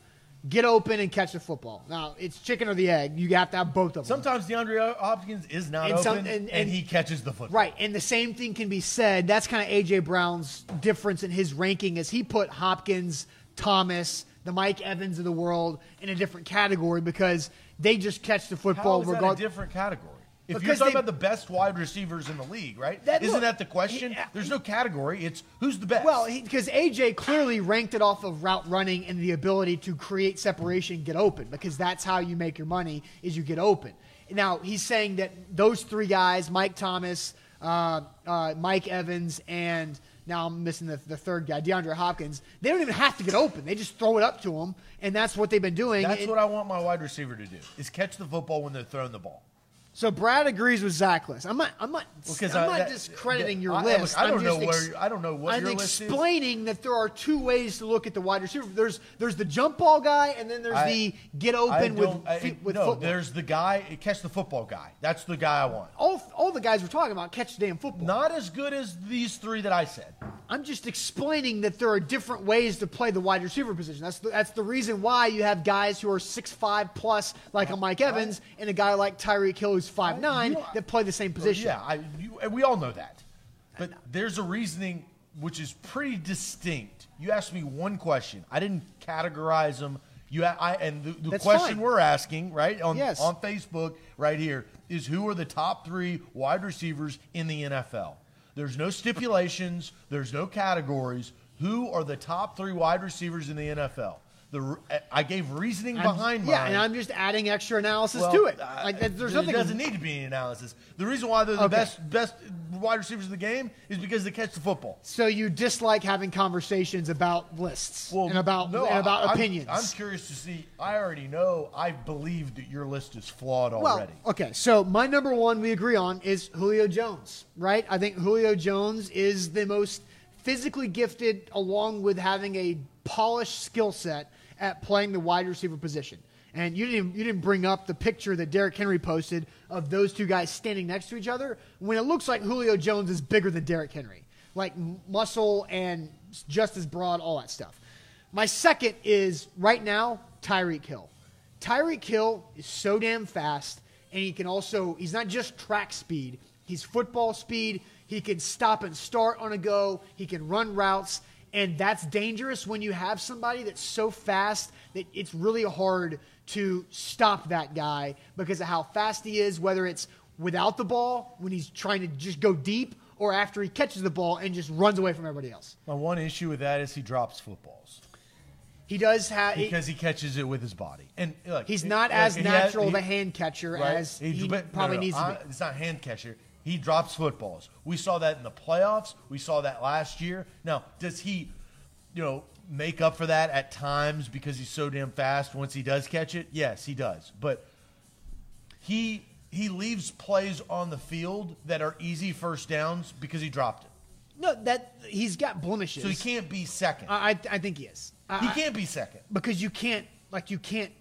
get open and catch the football. Now it's chicken or the egg. You have to have both of them. sometimes DeAndre Hopkins is not And open and, and- and- he catches the football. Right, and the same thing can be said. That's kind of AJ Brown's difference in his ranking, as he put Hopkins, Thomas, the Mike Evans of the world in a different category because they just catch the How football is that a different category? If you're talking they- about the best wide receivers in the league, right? That- Isn't look, that the question? he- There's no category. It's who's the best. Well, because AJ clearly ranked it off of route running and the ability to create separation, get open, because that's how you make your money is you get open. Now he's saying that those three guys, Mike Thomas, uh, uh, Mike Evans, and now I'm missing the, the third guy, DeAndre Hopkins. They don't even have to get open; they just throw it up to him, and that's what they've been doing. That's It- what I want my wide receiver to do: is catch the football when they're throwing the ball. So Brad agrees with Zach list. I'm not. I'm not. Because I'm I- not that- discrediting your I- list. I don't I'm know just where I don't know what I'm your list is. I'm explaining that there are two ways to look at the wide receiver. There's there's the jump ball guy, and then there's I- the get open with I- feet- with no, football. there's the guy catch the football guy. That's the guy I want. all all the guys we're talking about catch the damn football. Not as good as these three that I said. I'm just explaining that there are different ways to play the wide receiver position. That's the, that's the reason why you have guys who are six five plus, like a Mike Evans, and a guy like Tyreek Hill who's five oh, nine you- that play the same oh, position. Yeah, I, you, and we all know that. But there's a reasoning which is pretty distinct. You asked me one question. I didn't categorize them. You, I, and the, the question fine. we're asking, right on Yes. on Facebook, right here, is who are the top three wide receivers in the NFL? There's no stipulations. There's no categories. Who are the top three wide receivers in the NFL? The, I gave reasoning I'm- behind yeah, mine. and I'm just adding extra analysis Well, to it. uh, Like that- there's there nothing. doesn't need to be any analysis. The reason why they're the Okay. best best wide receivers in the game is because they catch the football. So you dislike having conversations about lists and about no, and about I- I'm- opinions. I'm, curious to see. I already know. I believe that your list is flawed well, already. okay. So my number one we agree on is Julio Jones, right? I think Julio Jones is the most physically gifted, along with having a polished skill set at playing the wide receiver position. And you didn't you didn't bring up the picture that Derrick Henry posted of those two guys standing next to each other when it looks like Julio Jones is bigger than Derrick Henry, like muscle and just as broad, all that stuff. My second is right now Tyreek Hill. Tyreek Hill is so damn fast, and he can also, he's not just track speed, he's football speed. He can stop and start on a go, he can run routes, and that's dangerous when you have somebody that's so fast that it's really hard to stop that guy because of how fast he is, whether it's without the ball, when he's trying to just go deep, or after he catches the ball and just runs away from everybody else. My one issue with that is he drops footballs He does have. because he catches it with his body, and look, He's it- not like, as he has- natural of he- a hand catcher right? as he, no, probably no, needs I- to be. It's not hand catcher. He drops footballs. We saw that in the playoffs. We saw that last year. Now, does he, you know, make up for that at times because he's so damn fast once he does catch it? Yes, he does. But he he leaves plays on the field that are easy first downs because he dropped it. No, that he's got blemishes. So he can't be second. I, I, I think he is. I, he can't be second. because you can't like you can't.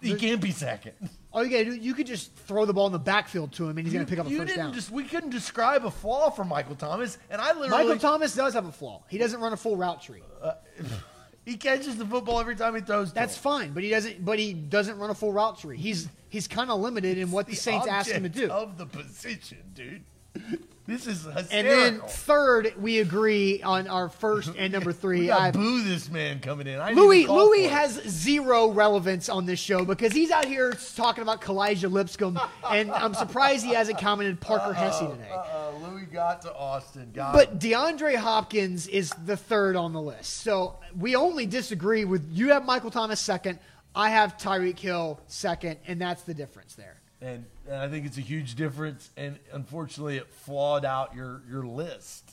He can't be second. All you gotta do, you could just throw the ball in the backfield to him, and he's gonna pick up a You first didn't down. Just, we couldn't describe a flaw for Michael Thomas, and I literally Michael Thomas does have a flaw. He doesn't run a full route tree. Uh, he catches the football every time he throws. That's him. fine, but he doesn't. But he doesn't run a full route tree. He's he's kind of limited in what the, Saints ask him to do. of the position, dude. This is hysterical. And then third, we agree on our first and number three. I've, boo this man coming in. I Louis Louis has zero relevance on this show because he's out here talking about Kalija Lipscomb, and I'm surprised he hasn't commented Parker Hesse today. Uh, Louis got to Austin. Got But DeAndre Hopkins is the third on the list. So we only disagree with you have Michael Thomas second, I have Tyreek Hill second, and that's the difference there. And, and I think it's a huge difference. And unfortunately, it flawed out your your list.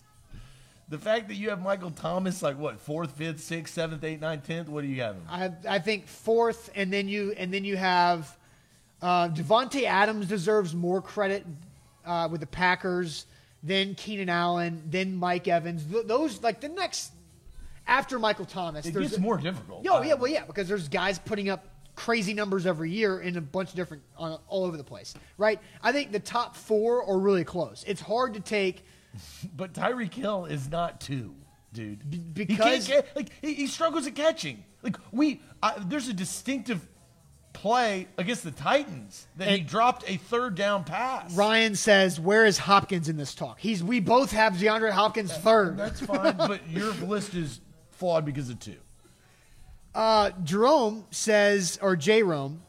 The fact that you have Michael Thomas like what fourth, fifth, sixth, seventh, eighth, ninth, tenth. What do you have him? I have, I think fourth, and then you and then you have uh, Davante Adams deserves more credit uh, with the Packers, than Keenan Allen, then Mike Evans. Th- those like the next after Michael Thomas. It there's gets more difficult. Oh yeah, well yeah, because there's guys putting up crazy numbers every year in a bunch of different on all over the place, right? I think the top four are really close. It's hard to take. But Tyreek Hill is not two, dude. B- he because- get, like he, he struggles at catching. Like we, I, there's a distinctive play against the Titans that he dropped a third down pass. Ryan says, "Where is Hopkins in this talk?" He's we both have DeAndre Hopkins third. That's fine, but your list is flawed because of two. Uh, Jerome says, or Jerome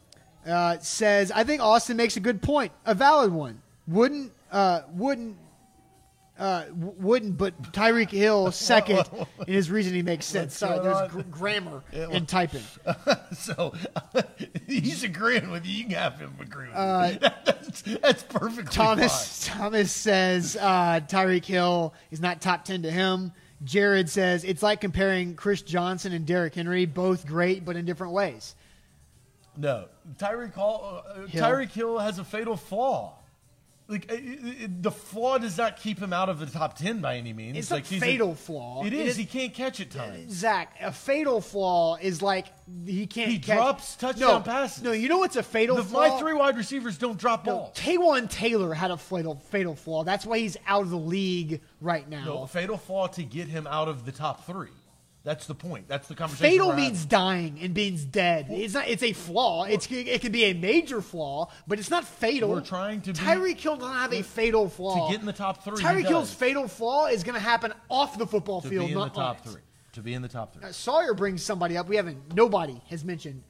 uh, says, I think Austin makes a good point, a valid one. Wouldn't uh, wouldn't uh, wouldn't, but Tyreek Hill second in his reasoning makes sense. Sorry, there's gr- grammar Yeah, in typing. so he's agreeing with you. You can have him agree with Uh, you. That's, that's perfectly Thomas Thomas says uh, Tyreek Hill is not top ten to him. Jared says it's like comparing Chris Johnson and Derrick Henry, both great but in different ways. No, Tyreek uh, Hill. Tyreek Hill has a fatal flaw. Like it- it- the flaw does not keep him out of the top ten by any means. It's like a fatal flaw. It is. He can't catch at times. Zach, a fatal flaw is like he can't. He catch- drops touchdown no, passes. No, you know what's a fatal The- flaw? my three wide receivers don't drop No, balls. Taywan Taylor had a fatal fatal flaw. That's why he's out of the league right now. No, a fatal flaw to get him out of the top three. That's the point. That's the conversation. Fatal means dying and means dead. It's not. It's a flaw. It's it can be a major flaw, but it's not fatal. We're trying to be- Tyreek Hill doesn't have a fatal flaw. To get in the top three, he Kill's fatal flaw is going to happen off the football to field, be in the top three. To be in the top three. Uh, Sawyer brings somebody up. We haven't. Nobody has mentioned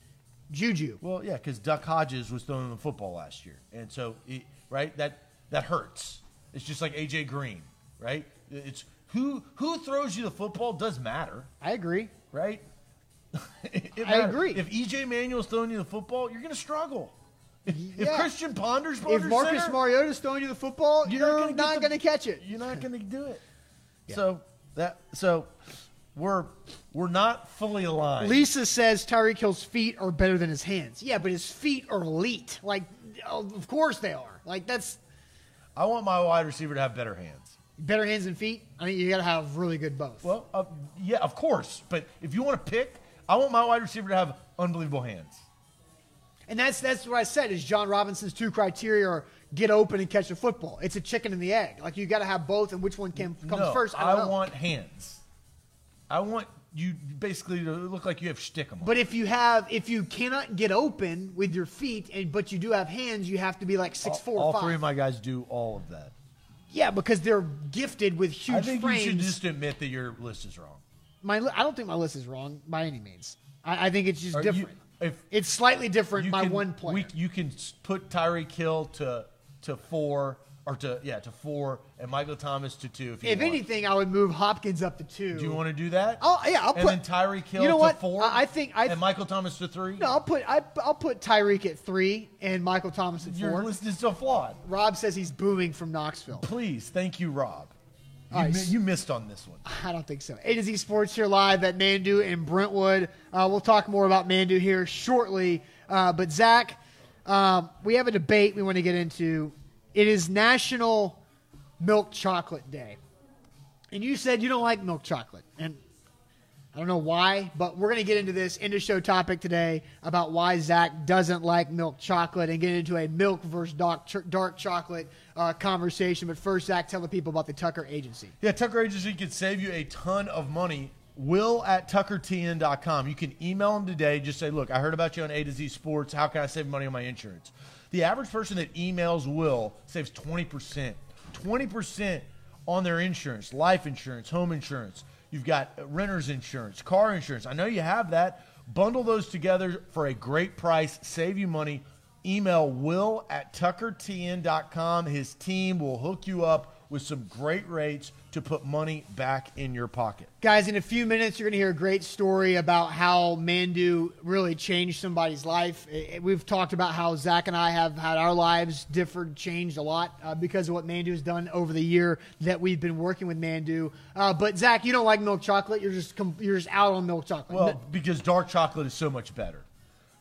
Juju. Well, yeah, because Duck Hodges was throwing the football last year, and so it, right that that hurts. It's just like AJ Green, right? It's who who throws you the football does matter, I agree. right? I agree. If EJ Manuel's throwing you the football, you're going to struggle. If, if Christian Ponder's If Marcus center, Mariota's throwing you the football, you're, gonna not going to catch it. You're not going to do it. So that so we're we're not fully aligned. Lisa says Tyreek Hill's feet are better than his hands. Yeah, but his feet are elite. Like, of course they are. Like that's I want my wide receiver to have better hands. Better hands and feet. I mean, you got to have really good both. Well, uh, yeah, of course. But if you want to pick, I want my wide receiver to have unbelievable hands. And that's that's what I said. Is Jon Robinson's two criteria are get open and catch the football. It's a chicken and the egg. Like you got to have both, and which one can, comes no, first? I, I, want hands. I want you basically to look like you have shtick 'em them. But if you have, if you cannot get open with your feet, and but you do have hands, you have to be like six all, four, all five. three of my guys do all of that. Yeah, because they're gifted with huge I think frames. you should just admit that your list is wrong. my, li- I don't think my list is wrong by any means. I, I think it's just Are you- different. if it's slightly different by can, one player. we- you can s- put Tyreek Hill to to four or to yeah to four and Michael Thomas to two. If, you if want. anything, I would move Hopkins up to two. do you want to do that? Oh yeah, I'll and put then Tyreek Hill You know to what? four. I, think I and Michael Thomas to three. no, I'll put I, I'll put Tyreek at three and Michael Thomas at your four. list is so flawed. Rob says he's booming from Knoxville. Please, thank you, Rob. You, right. mi- you missed on this one. I don't think so. A to Z Sports here live at Manduu in Brentwood. Uh, we'll talk more about Manduu here shortly. Uh, but Zach, um, we have a debate we want to get into. It is National Milk Chocolate Day, and you said you don't like milk chocolate, and I don't know why, but we're going to get into this into show topic today about why Zach doesn't like milk chocolate and get into a milk versus dark, dark chocolate uh, conversation. But first, Zach, tell the people about the Tucker Agency. Yeah, Tucker Agency can save you a ton of money. Will at tuckertn.com. You can email them today. Just say, look, I heard about you on A to Z Sports. How can I save money on my insurance? The average person that emails Will saves 20%. 20% on their insurance, life insurance, home insurance. You've got renter's insurance, car insurance. I know you have that. Bundle those together for a great price, save you money. Email will at tuckertn.com. His team will hook you up with some great rates to put money back in your pocket. Guys, in a few minutes, you're going to hear a great story about how Manduu really changed somebody's life. We've talked about how Zach and I have had our lives differed, changed a lot uh, because of what Manduu has done over the year that we've been working with Manduu. Uh, but Zach, you don't like milk chocolate. You're just com- you're just out on milk chocolate. Well, because dark chocolate is so much better.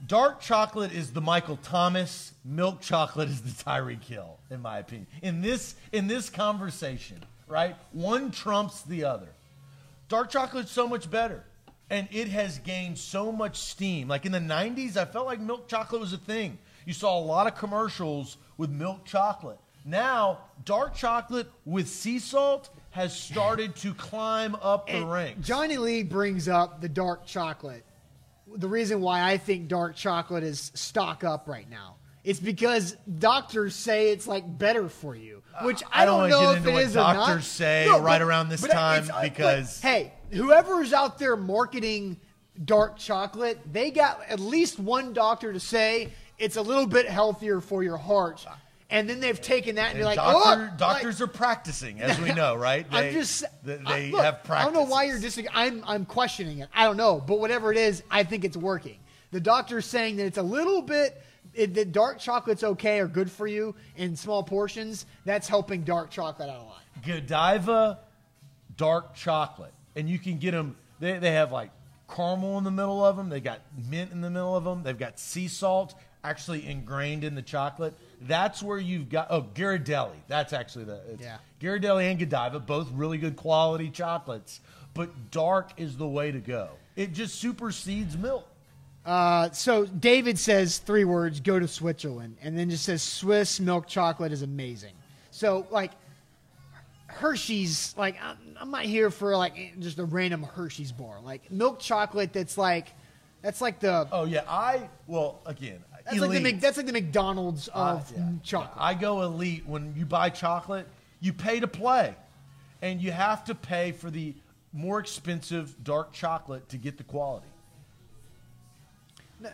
Dark chocolate is the Michael Thomas. Milk chocolate is the Tyreek Hill, in my opinion. In this in this conversation, right? One trumps the other. Dark chocolate is so much better, and it has gained so much steam. Like in the '90s, I felt like milk chocolate was a thing. You saw a lot of commercials with milk chocolate. Now, dark chocolate with sea salt has started to climb up the ranks. Johnny Lee brings up the dark chocolate. The reason why I think dark chocolate is stock up right now. It's because doctors say it's like better for you, which I, I don't don't know if it what is or not. doctors say No, right but- around this time uh, but because- hey, whoever's out there marketing dark chocolate, they got at least one doctor to say it's a little bit healthier for your heart. And then they've taken that and, And you're like, doctor, oh, doctors like, are practicing, as we know, right? They, I'm just they look, have practice. I don't know why you're disagreeing. I'm I'm questioning it. I don't know, but whatever it is, I think it's working. The doctor's saying that it's a little bit it, that dark chocolate's okay or good for you in small portions. That's helping dark chocolate out a lot. Godiva dark chocolate, and you can get them. They, they have like caramel in the middle of them. They got mint in the middle of them. They've got sea salt actually ingrained in the chocolate. That's where you've got oh Ghirardelli. That's actually the it's Yeah. Ghirardelli and Godiva, both really good quality chocolates. But dark is the way to go. It just supersedes milk. Uh, so David says three words: go to Switzerland, and then just says Swiss milk chocolate is amazing. So like Hershey's, like I'm, I'm not here for like just a random Hershey's bar. Like milk chocolate that's like that's like the Oh yeah, I well again. That's like the. Mc, that's like the McDonald's of yeah. chocolate. I go elite when you buy chocolate, you pay to play. And you have to pay for the more expensive dark chocolate to get the quality.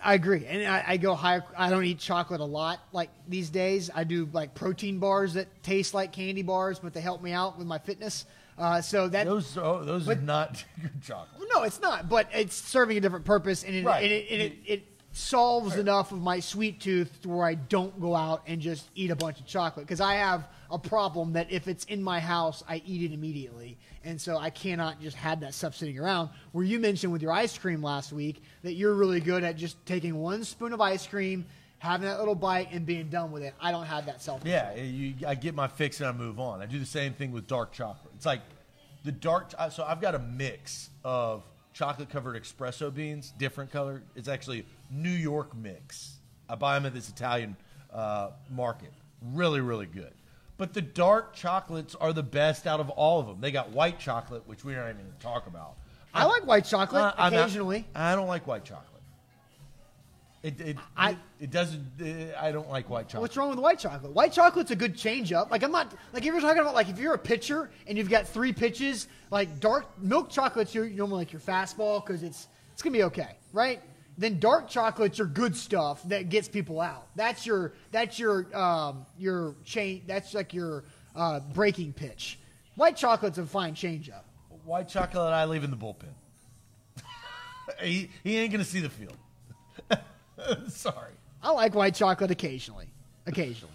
I agree, and I, I go high. I don't eat chocolate a lot like these days. I do like protein bars that taste like candy bars, but they help me out with my fitness. Uh, so that Those oh, those But- are not good chocolate. no, it's not, but it's serving a different purpose, and it, Right. and it, and it, it solves enough of my sweet tooth to where I don't go out and just eat a bunch of chocolate because I have a problem that if it's in my house, I eat it immediately, and so I cannot just have that stuff sitting around. Where you mentioned with your ice cream last week that you're really good at just taking one spoon of ice cream, having that little bite, and being done with it. I don't have that self. Yeah, you, I get my fix and I move on. I do the same thing with dark chocolate. It's like the dark. So I've got a mix of chocolate covered espresso beans, different color. It's actually New York mix. I buy them at this Italian uh, market. Really, really good. But the dark chocolates are the best out of all of them. They got white chocolate, which we're not even going to talk about. I like white chocolate Uh, I'm not- occasionally. I don't like white chocolate. It it, I- it, it doesn't. uh, I don't like white chocolate. What's wrong with white chocolate? White chocolate's a good change up. Like I'm not like if you're talking about like if you're a pitcher and you've got three pitches, like dark milk chocolate's your normally like your fastball because it's it's gonna be okay, right? Then dark chocolate's your good stuff that gets people out. That's your that's your um, your chain. That's like your uh, breaking pitch. White chocolate's a fine change up. White chocolate, I leave in the bullpen. he, he ain't going to see the field. Sorry. I like white chocolate occasionally. Occasionally.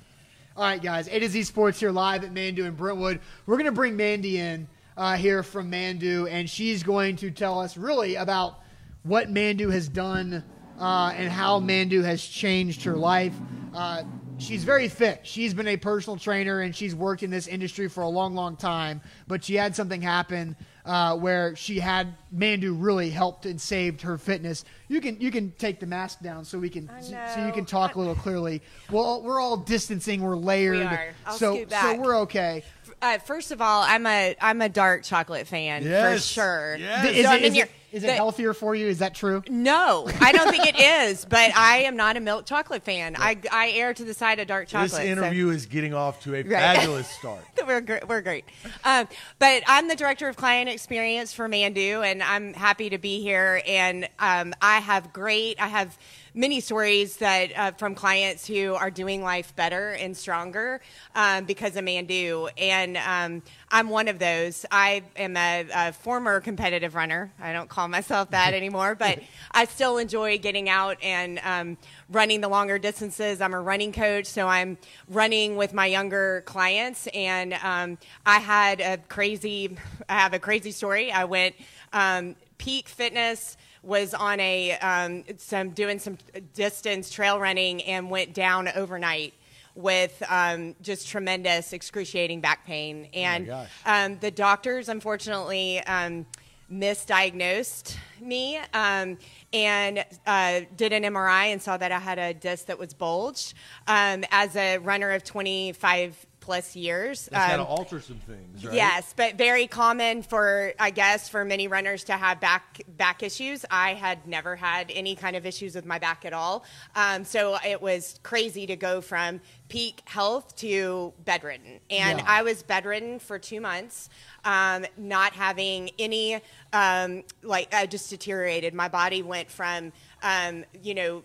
All right, guys. A to Z Sports here live at Manduu in Brentwood. We're going to bring Mandy in uh, here from Manduu, and she's going to tell us really about what Manduu has done uh, and how Manduu has changed her life. Uh, she's very fit. She's been a personal trainer and she's worked in this industry for a long, long time, but she had something happen uh, where she had Manduu really helped and saved her fitness. You can you can take the mask down so we can so you can talk a little clearly. Well, we're all distancing. We're layered. We are. I'll so scoot so we're okay. Uh, first of all, I'm a I'm a dark chocolate fan for sure. Yes. Is, So, I it, mean, is, you're- it, is it the- healthier for you? Is that true? No, I don't think it is. But I am not a milk chocolate fan. I I err to the side of dark chocolate. This so- interview is getting off to a Right. fabulous start. we're great. We're great. Um, but I'm the director of client experience for Manduu, and I'm happy to be here. And um, I have great. I have many stories that uh, from clients who are doing life better and stronger um, because of Manduu, and um, I'm one of those. I am a, a former competitive runner. I don't call myself that anymore, but I still enjoy getting out and um, running the longer distances. I'm a running coach, so I'm running with my younger clients. And um, I had a crazy, I have a crazy story. I went um, peak fitness. Was on a um, some doing some distance trail running and went down overnight with um, just tremendous excruciating back pain and gosh. um, the doctors unfortunately um, misdiagnosed me um, and uh, did an MRI and saw that I had a disc that was bulged. Um, as a runner of 25 plus years. That's got to Um, alter some things, right? Yes, but very common for I guess for many runners to have back back issues. I had never had any kind of issues with my back at all, um, so it was crazy to go from peak health to bedridden, and Yeah. I was bedridden for two months, um, not having any um, like I just deteriorated. My body went from um, you know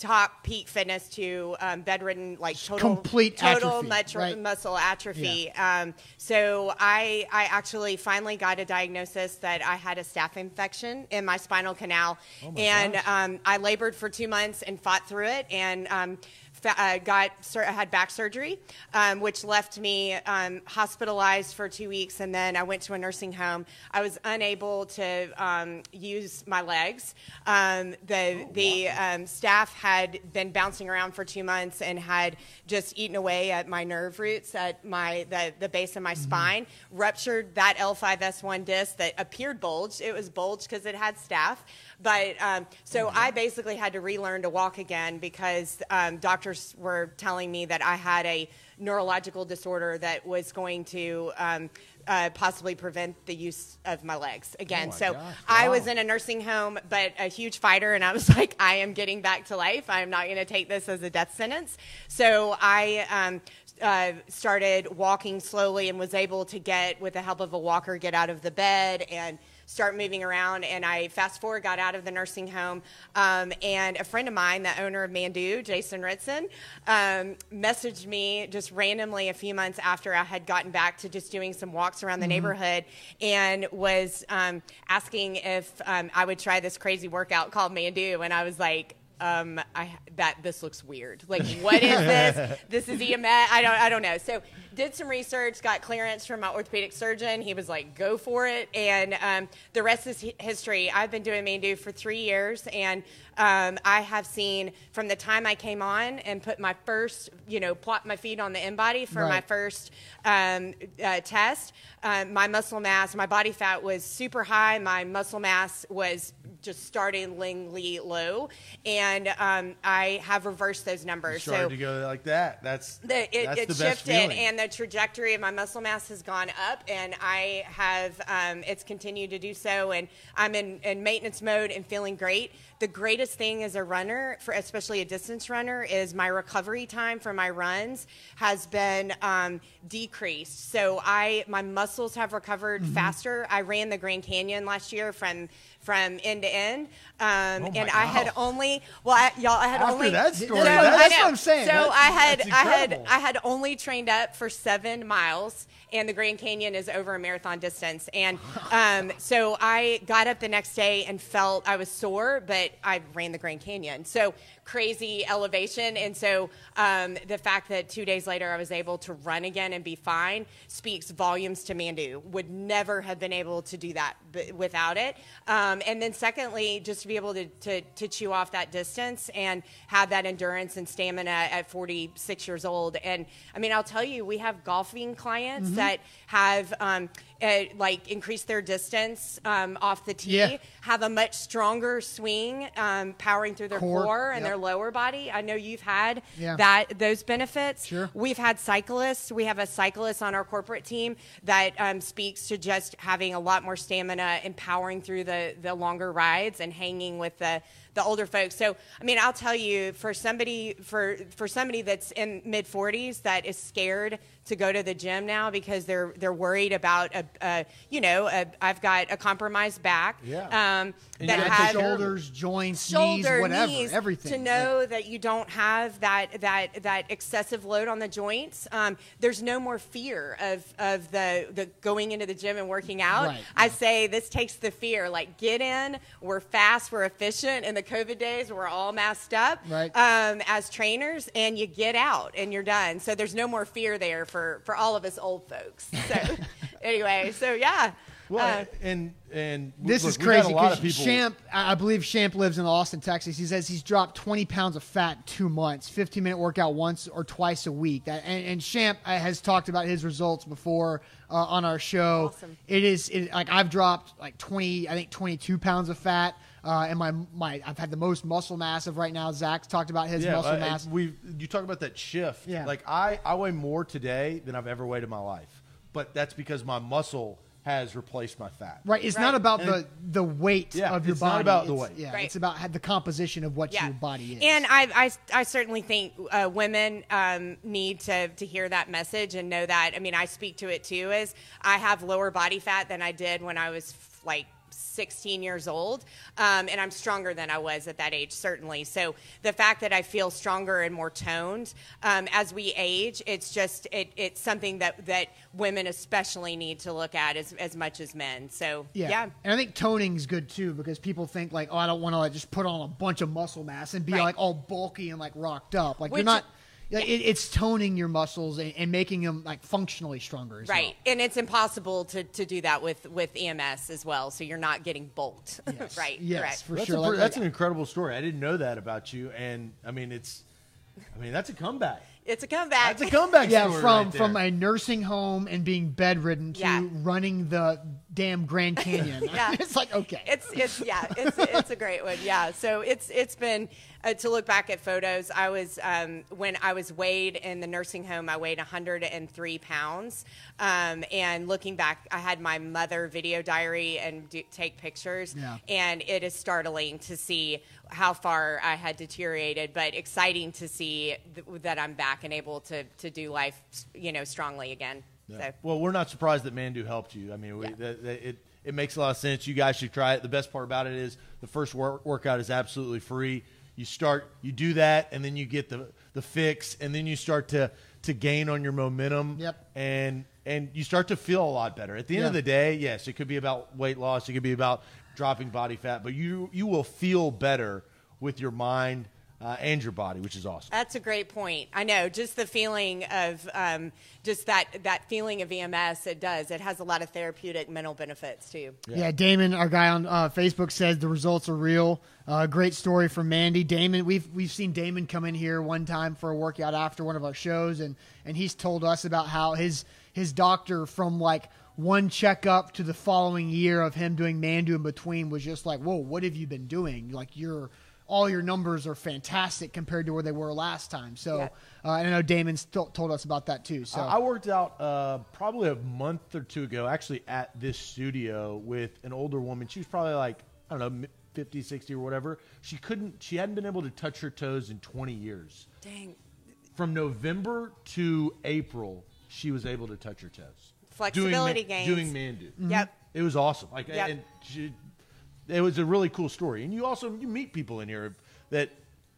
top peak fitness to um, bedridden, like total complete total atrophy, right? muscle atrophy. Um, so I, I actually finally got a diagnosis that I had a staph infection in my spinal canal, and um, I labored for two months and fought through it, and um, uh, got sur- had back surgery, um, which left me um, hospitalized for two weeks, and then I went to a nursing home. I was unable to um, use my legs. Um, the the um, staph had been bouncing around for two months and had just eaten away at my nerve roots at my the, the base of my spine, ruptured that L5S1 disc that appeared bulged. It was bulged because it had staph. But um, so I basically had to relearn to walk again because um, doctors were telling me that I had a neurological disorder that was going to um, uh, possibly prevent the use of my legs again. my so gosh, I wow. was in a nursing home, but a huge fighter, and I was like, I am getting back to life. I am not going to take this as a death sentence. So I. Um, uh, started walking slowly and was able to get, with the help of a walker, get out of the bed and start moving around. And I fast forward got out of the nursing home, um, and a friend of mine, the owner of Manduu, Jason Ritson, um, messaged me just randomly a few months after I had gotten back to just doing some walks around the neighborhood, and was um, asking if um, I would try this crazy workout called Manduu, and I was like um, I that this looks weird. Like, what is this? this is EMS. I don't, I don't know. So, did some research, got clearance from my orthopedic surgeon. He was like, "Go for it," and um, the rest is hi- history. I've been doing Manduu for three years, and um, I have seen from the time I came on and put my first, you know, plot my feet on the InBody for my first um, uh, test. Um, my muscle mass, my body fat was super high. My muscle mass was just startlingly low, and um, I have reversed those numbers. Started so to go like that. That's the, it, that's it the shifted, and the trajectory of my muscle mass has gone up, and I have um, it's continued to do so, and I'm in, in maintenance mode and feeling great. The greatest thing as a runner, for especially a distance runner, is my recovery time for my runs has been um, decreased. So I my muscles have recovered Mm-hmm. faster. I ran the Grand Canyon last year from from end to end, um, Oh and I had only well, I, y'all, I had After only that story, So, that's- that's what I'm saying. So That's- I had I had. I had only trained up for seven miles, and the Grand Canyon is over a marathon distance. And um, so I got up the next day and felt I was sore, but I ran the Grand Canyon. So crazy elevation. And so um, the fact that two days later I was able to run again and be fine speaks volumes to Manduu. Would never have been able to do that b- without it. Um, and then secondly, just to be able to, to, to chew off that distance and have that endurance and stamina at 46 years old. And I mean, I'll tell you, we have golfing clients Mm-hmm. that have um, uh, like increase their distance um, off the tee, Yeah. have a much stronger swing, um, powering through their Core, core, and yep. their lower body. I know you've had Yeah. that those benefits. Sure. We've had cyclists. We have a cyclist on our corporate team that um, speaks to just having a lot more stamina and powering through the the longer rides and hanging with the the older folks. So, I mean, I'll tell you, for somebody for for somebody that's in mid 40s that is scared to go to the gym now because they're they're worried about a, a you know I've got a compromised back Yeah. um, that has take care of it. shoulders, joints, shoulder, knees, whatever, knees, everything. to know that you don't have that that that excessive load on the joints. Um, there's no more fear of of the the going into the gym and working out. Right. I say this takes the fear. Like get in, we're fast, we're efficient. In the COVID days, we're all masked up Right. um, as trainers, and you get out and you're done. So there's no more fear there for for all of us old folks. So anyway, so yeah. Well, Uh, and and This look, is crazy A lot of because people. Champ, I I believe Champ lives in Austin, Texas. He says he's dropped 20 pounds of fat in two months, 15 minute workout once or twice a week. That, and, and Champ uh, has talked about his results before uh, on our show. Awesome. It is it, like I've dropped like 20, I think 22 pounds of fat uh, and my my I've had the most muscle mass of right now. Zach's talked about his muscle I- I- mass. we you talk about that shift. Yeah. Like I, I weigh more today than I've ever weighed in my life, but that's because my muscle has replaced my fat. Right, it's Right. not about And- the the weight Yeah, of your it's body. not about the It's- weight. Yeah, Right. it's about the composition of what yeah. your body is. And I, I, I certainly think uh, women um, need to, to hear that message and know that. I mean, I speak to it too. Is I have lower body fat than I did when I was like 16 years old, um, and I'm stronger than I was at that age, certainly. So the fact that I feel stronger and more toned um, as we age, it's just it, it's something that that women especially need to look at as as much as men. So Yeah. yeah. And I think toning's good too because people think like, oh, I don't want to like just put on a bunch of muscle mass and be Right. like all bulky and like rocked up. Like Which- you're not. Like, it, it's toning your muscles and, and making them like functionally stronger. As Right, well. and it's impossible to, to do that with, with EMS as well. So you're not getting bulked. Yes. right. Yes, Correct. for that's sure. A, Like- that's like- an incredible story. I didn't know that about you, and I mean it's, I mean that's a comeback. It's a comeback. That's a comeback yeah, story. from right from a nursing home and being bedridden to Yeah. running the damn Grand Canyon. Yeah. it's like okay. It's it's yeah it's it's a great one yeah so it's it's been uh, to look back at photos I was um, when I was weighed in the nursing home I weighed 103 pounds um, and looking back I had my mother video diary and do, take pictures Yeah. and it is startling to see how far I had deteriorated but exciting to see th- that I'm back and able to to do life you know strongly again Yeah. so Well, we're not surprised that Manduu helped you. I mean, we, Yeah. that, that, it it makes a lot of sense. You guys should try it. The best part about it is the first work, workout is absolutely free. You start, you do that, and then you get the the fix, and then you start to to gain on your momentum. Yep. And and you start to feel a lot better. At the end of the day, yes, it could be about weight loss. It could be about dropping body fat, but you you will feel better with your mind uh, and your body, which is awesome. That's a great point. I know, just the feeling of um, just that that feeling of EMS. It does. It has a lot of therapeutic mental benefits too. Yeah. Damon, our guy on uh, Facebook says the results are real. Uh, great story from Mandy. Damon, we've we've seen Damon come in here one time for a workout after one of our shows, and and he's told us about how his his doctor from like one checkup to the following year of him doing Manduu in between was just like, whoa, what have you been doing? Like your all your numbers are fantastic compared to where they were last time. So, Yeah. uh, and I know Damon's t- told us about that too. So I I worked out uh, probably a month or two ago, actually at this studio with an older woman. She was probably like, I don't know, mi- 50, 60 or whatever. She couldn't, she hadn't been able to touch her toes in 20 years. Dang, From November to April, she was able to touch her toes. Flexibility doing, gains. Doing Manduu. Yep. It was awesome. Like, Yep. and she, it was a really cool story. And you also you meet people in here that,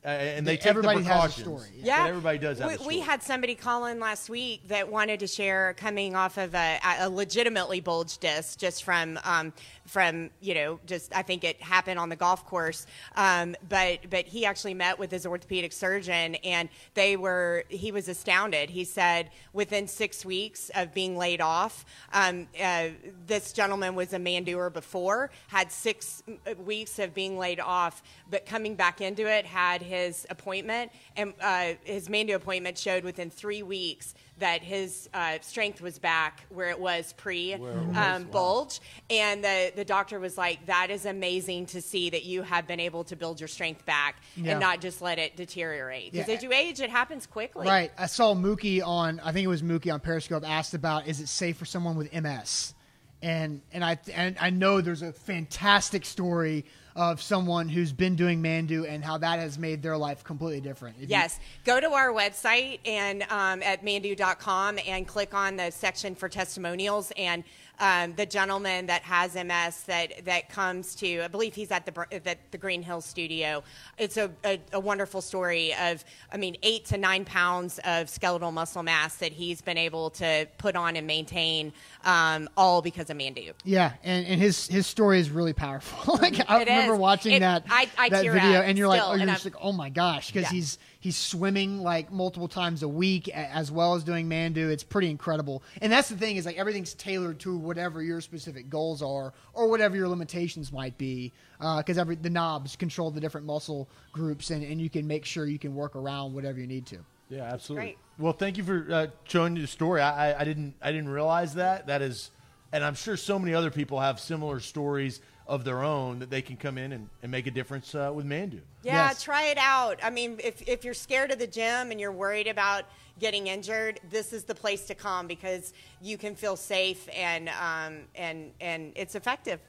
uh, and they That take everybody the has a story, yeah. Yeah, But everybody does have we, a story. we had somebody call in last week that wanted to share coming off of a, a legitimately bulged disc, just from um, from you know, just I think it happened on the golf course. Um, but but he actually met with his orthopedic surgeon, and they were he was astounded. He said within six weeks of being laid off, um, uh, this gentleman was a mandoer before, had six uh, weeks of being laid off, but coming back into it had his appointment, and uh, his Manduu appointment showed within three weeks that his uh, strength was back where it was pre um, bulge, and the the doctor was like, "That is amazing to see that you have been able to build your strength back Yeah. and not just let it deteriorate. Because Yeah. as you age, it happens quickly. Right. I saw Mookie on. I think it was Mookie on Periscope asked about is it safe for someone with MS, and and I and I know there's a fantastic story of someone who's been doing Manduu and how that has made their life completely different. If you- Yes. Go to our website and um, at manduu.com and click on the section for testimonials. And um, the gentleman that has MS that, that comes to, I believe he's at the, at the Green Hill studio. It's a, a, a wonderful story of, I mean, eight to nine pounds of skeletal muscle mass that he's been able to put on and maintain um, all because of Manduu. Yeah, and, and his his story is really powerful. like I It remember is. watching It- that I- I that video, up and you're like, oh, you're just I'm- like, oh my gosh, because Yeah. he's he's swimming like multiple times a week as well as doing Manduu. It's pretty incredible, and that's the thing is like everything's tailored to whatever your specific goals are or whatever your limitations might be, because every the knobs control the different muscle groups, and, and you can make sure you can work around whatever you need to. Yeah, absolutely. great. Well, thank you for uh, showing the story. I, I, I didn't I didn't realize that. That is, and I'm sure so many other people have similar stories of their own that they can come in and, and make a difference uh, with Manduu. Yeah, Yes. try it out. I mean, if, if you're scared of the gym and you're worried about getting injured, this is the place to come because you can feel safe and um, and and it's effective.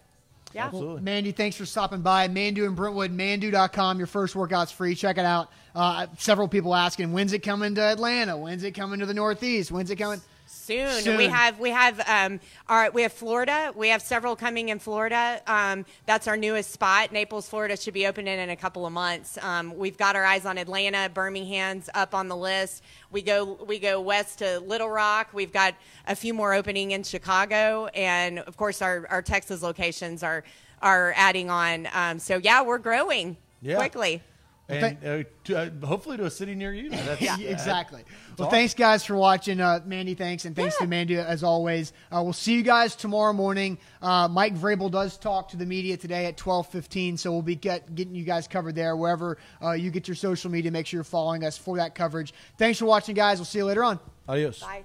Yeah. Absolutely. Mandy, thanks for stopping by. Manduu and Brentwood, manduu.com. Your first workout's free. Check it out. Uh, several people asking, when's it coming to Atlanta? When's it coming to the Northeast? When's it coming? Soon. Soon. we have we have um, our we have Florida. We have several coming in Florida. Um, that's our newest spot. Naples, Florida should be opening in a couple of months. Um, we've got our eyes on Atlanta. Birmingham's up on the list. We go we go west to Little Rock. We've got a few more opening in Chicago, and of course our our Texas locations are are adding on. Um, so yeah, we're growing Yeah. quickly. And uh, to, uh, hopefully to a city near you. That's, Yeah, uh, exactly. Well, awesome. thanks, guys, for watching. Uh, Mandy, thanks. And thanks Yeah. to Mandy, as always. Uh, we'll see you guys tomorrow morning. Uh, Mike Vrabel does talk to the media today at 12.15, so we'll be get, getting you guys covered there. Wherever uh, you get your social media, make sure you're following us for that coverage. Thanks for watching, guys. We'll see you later on. Adios. Bye.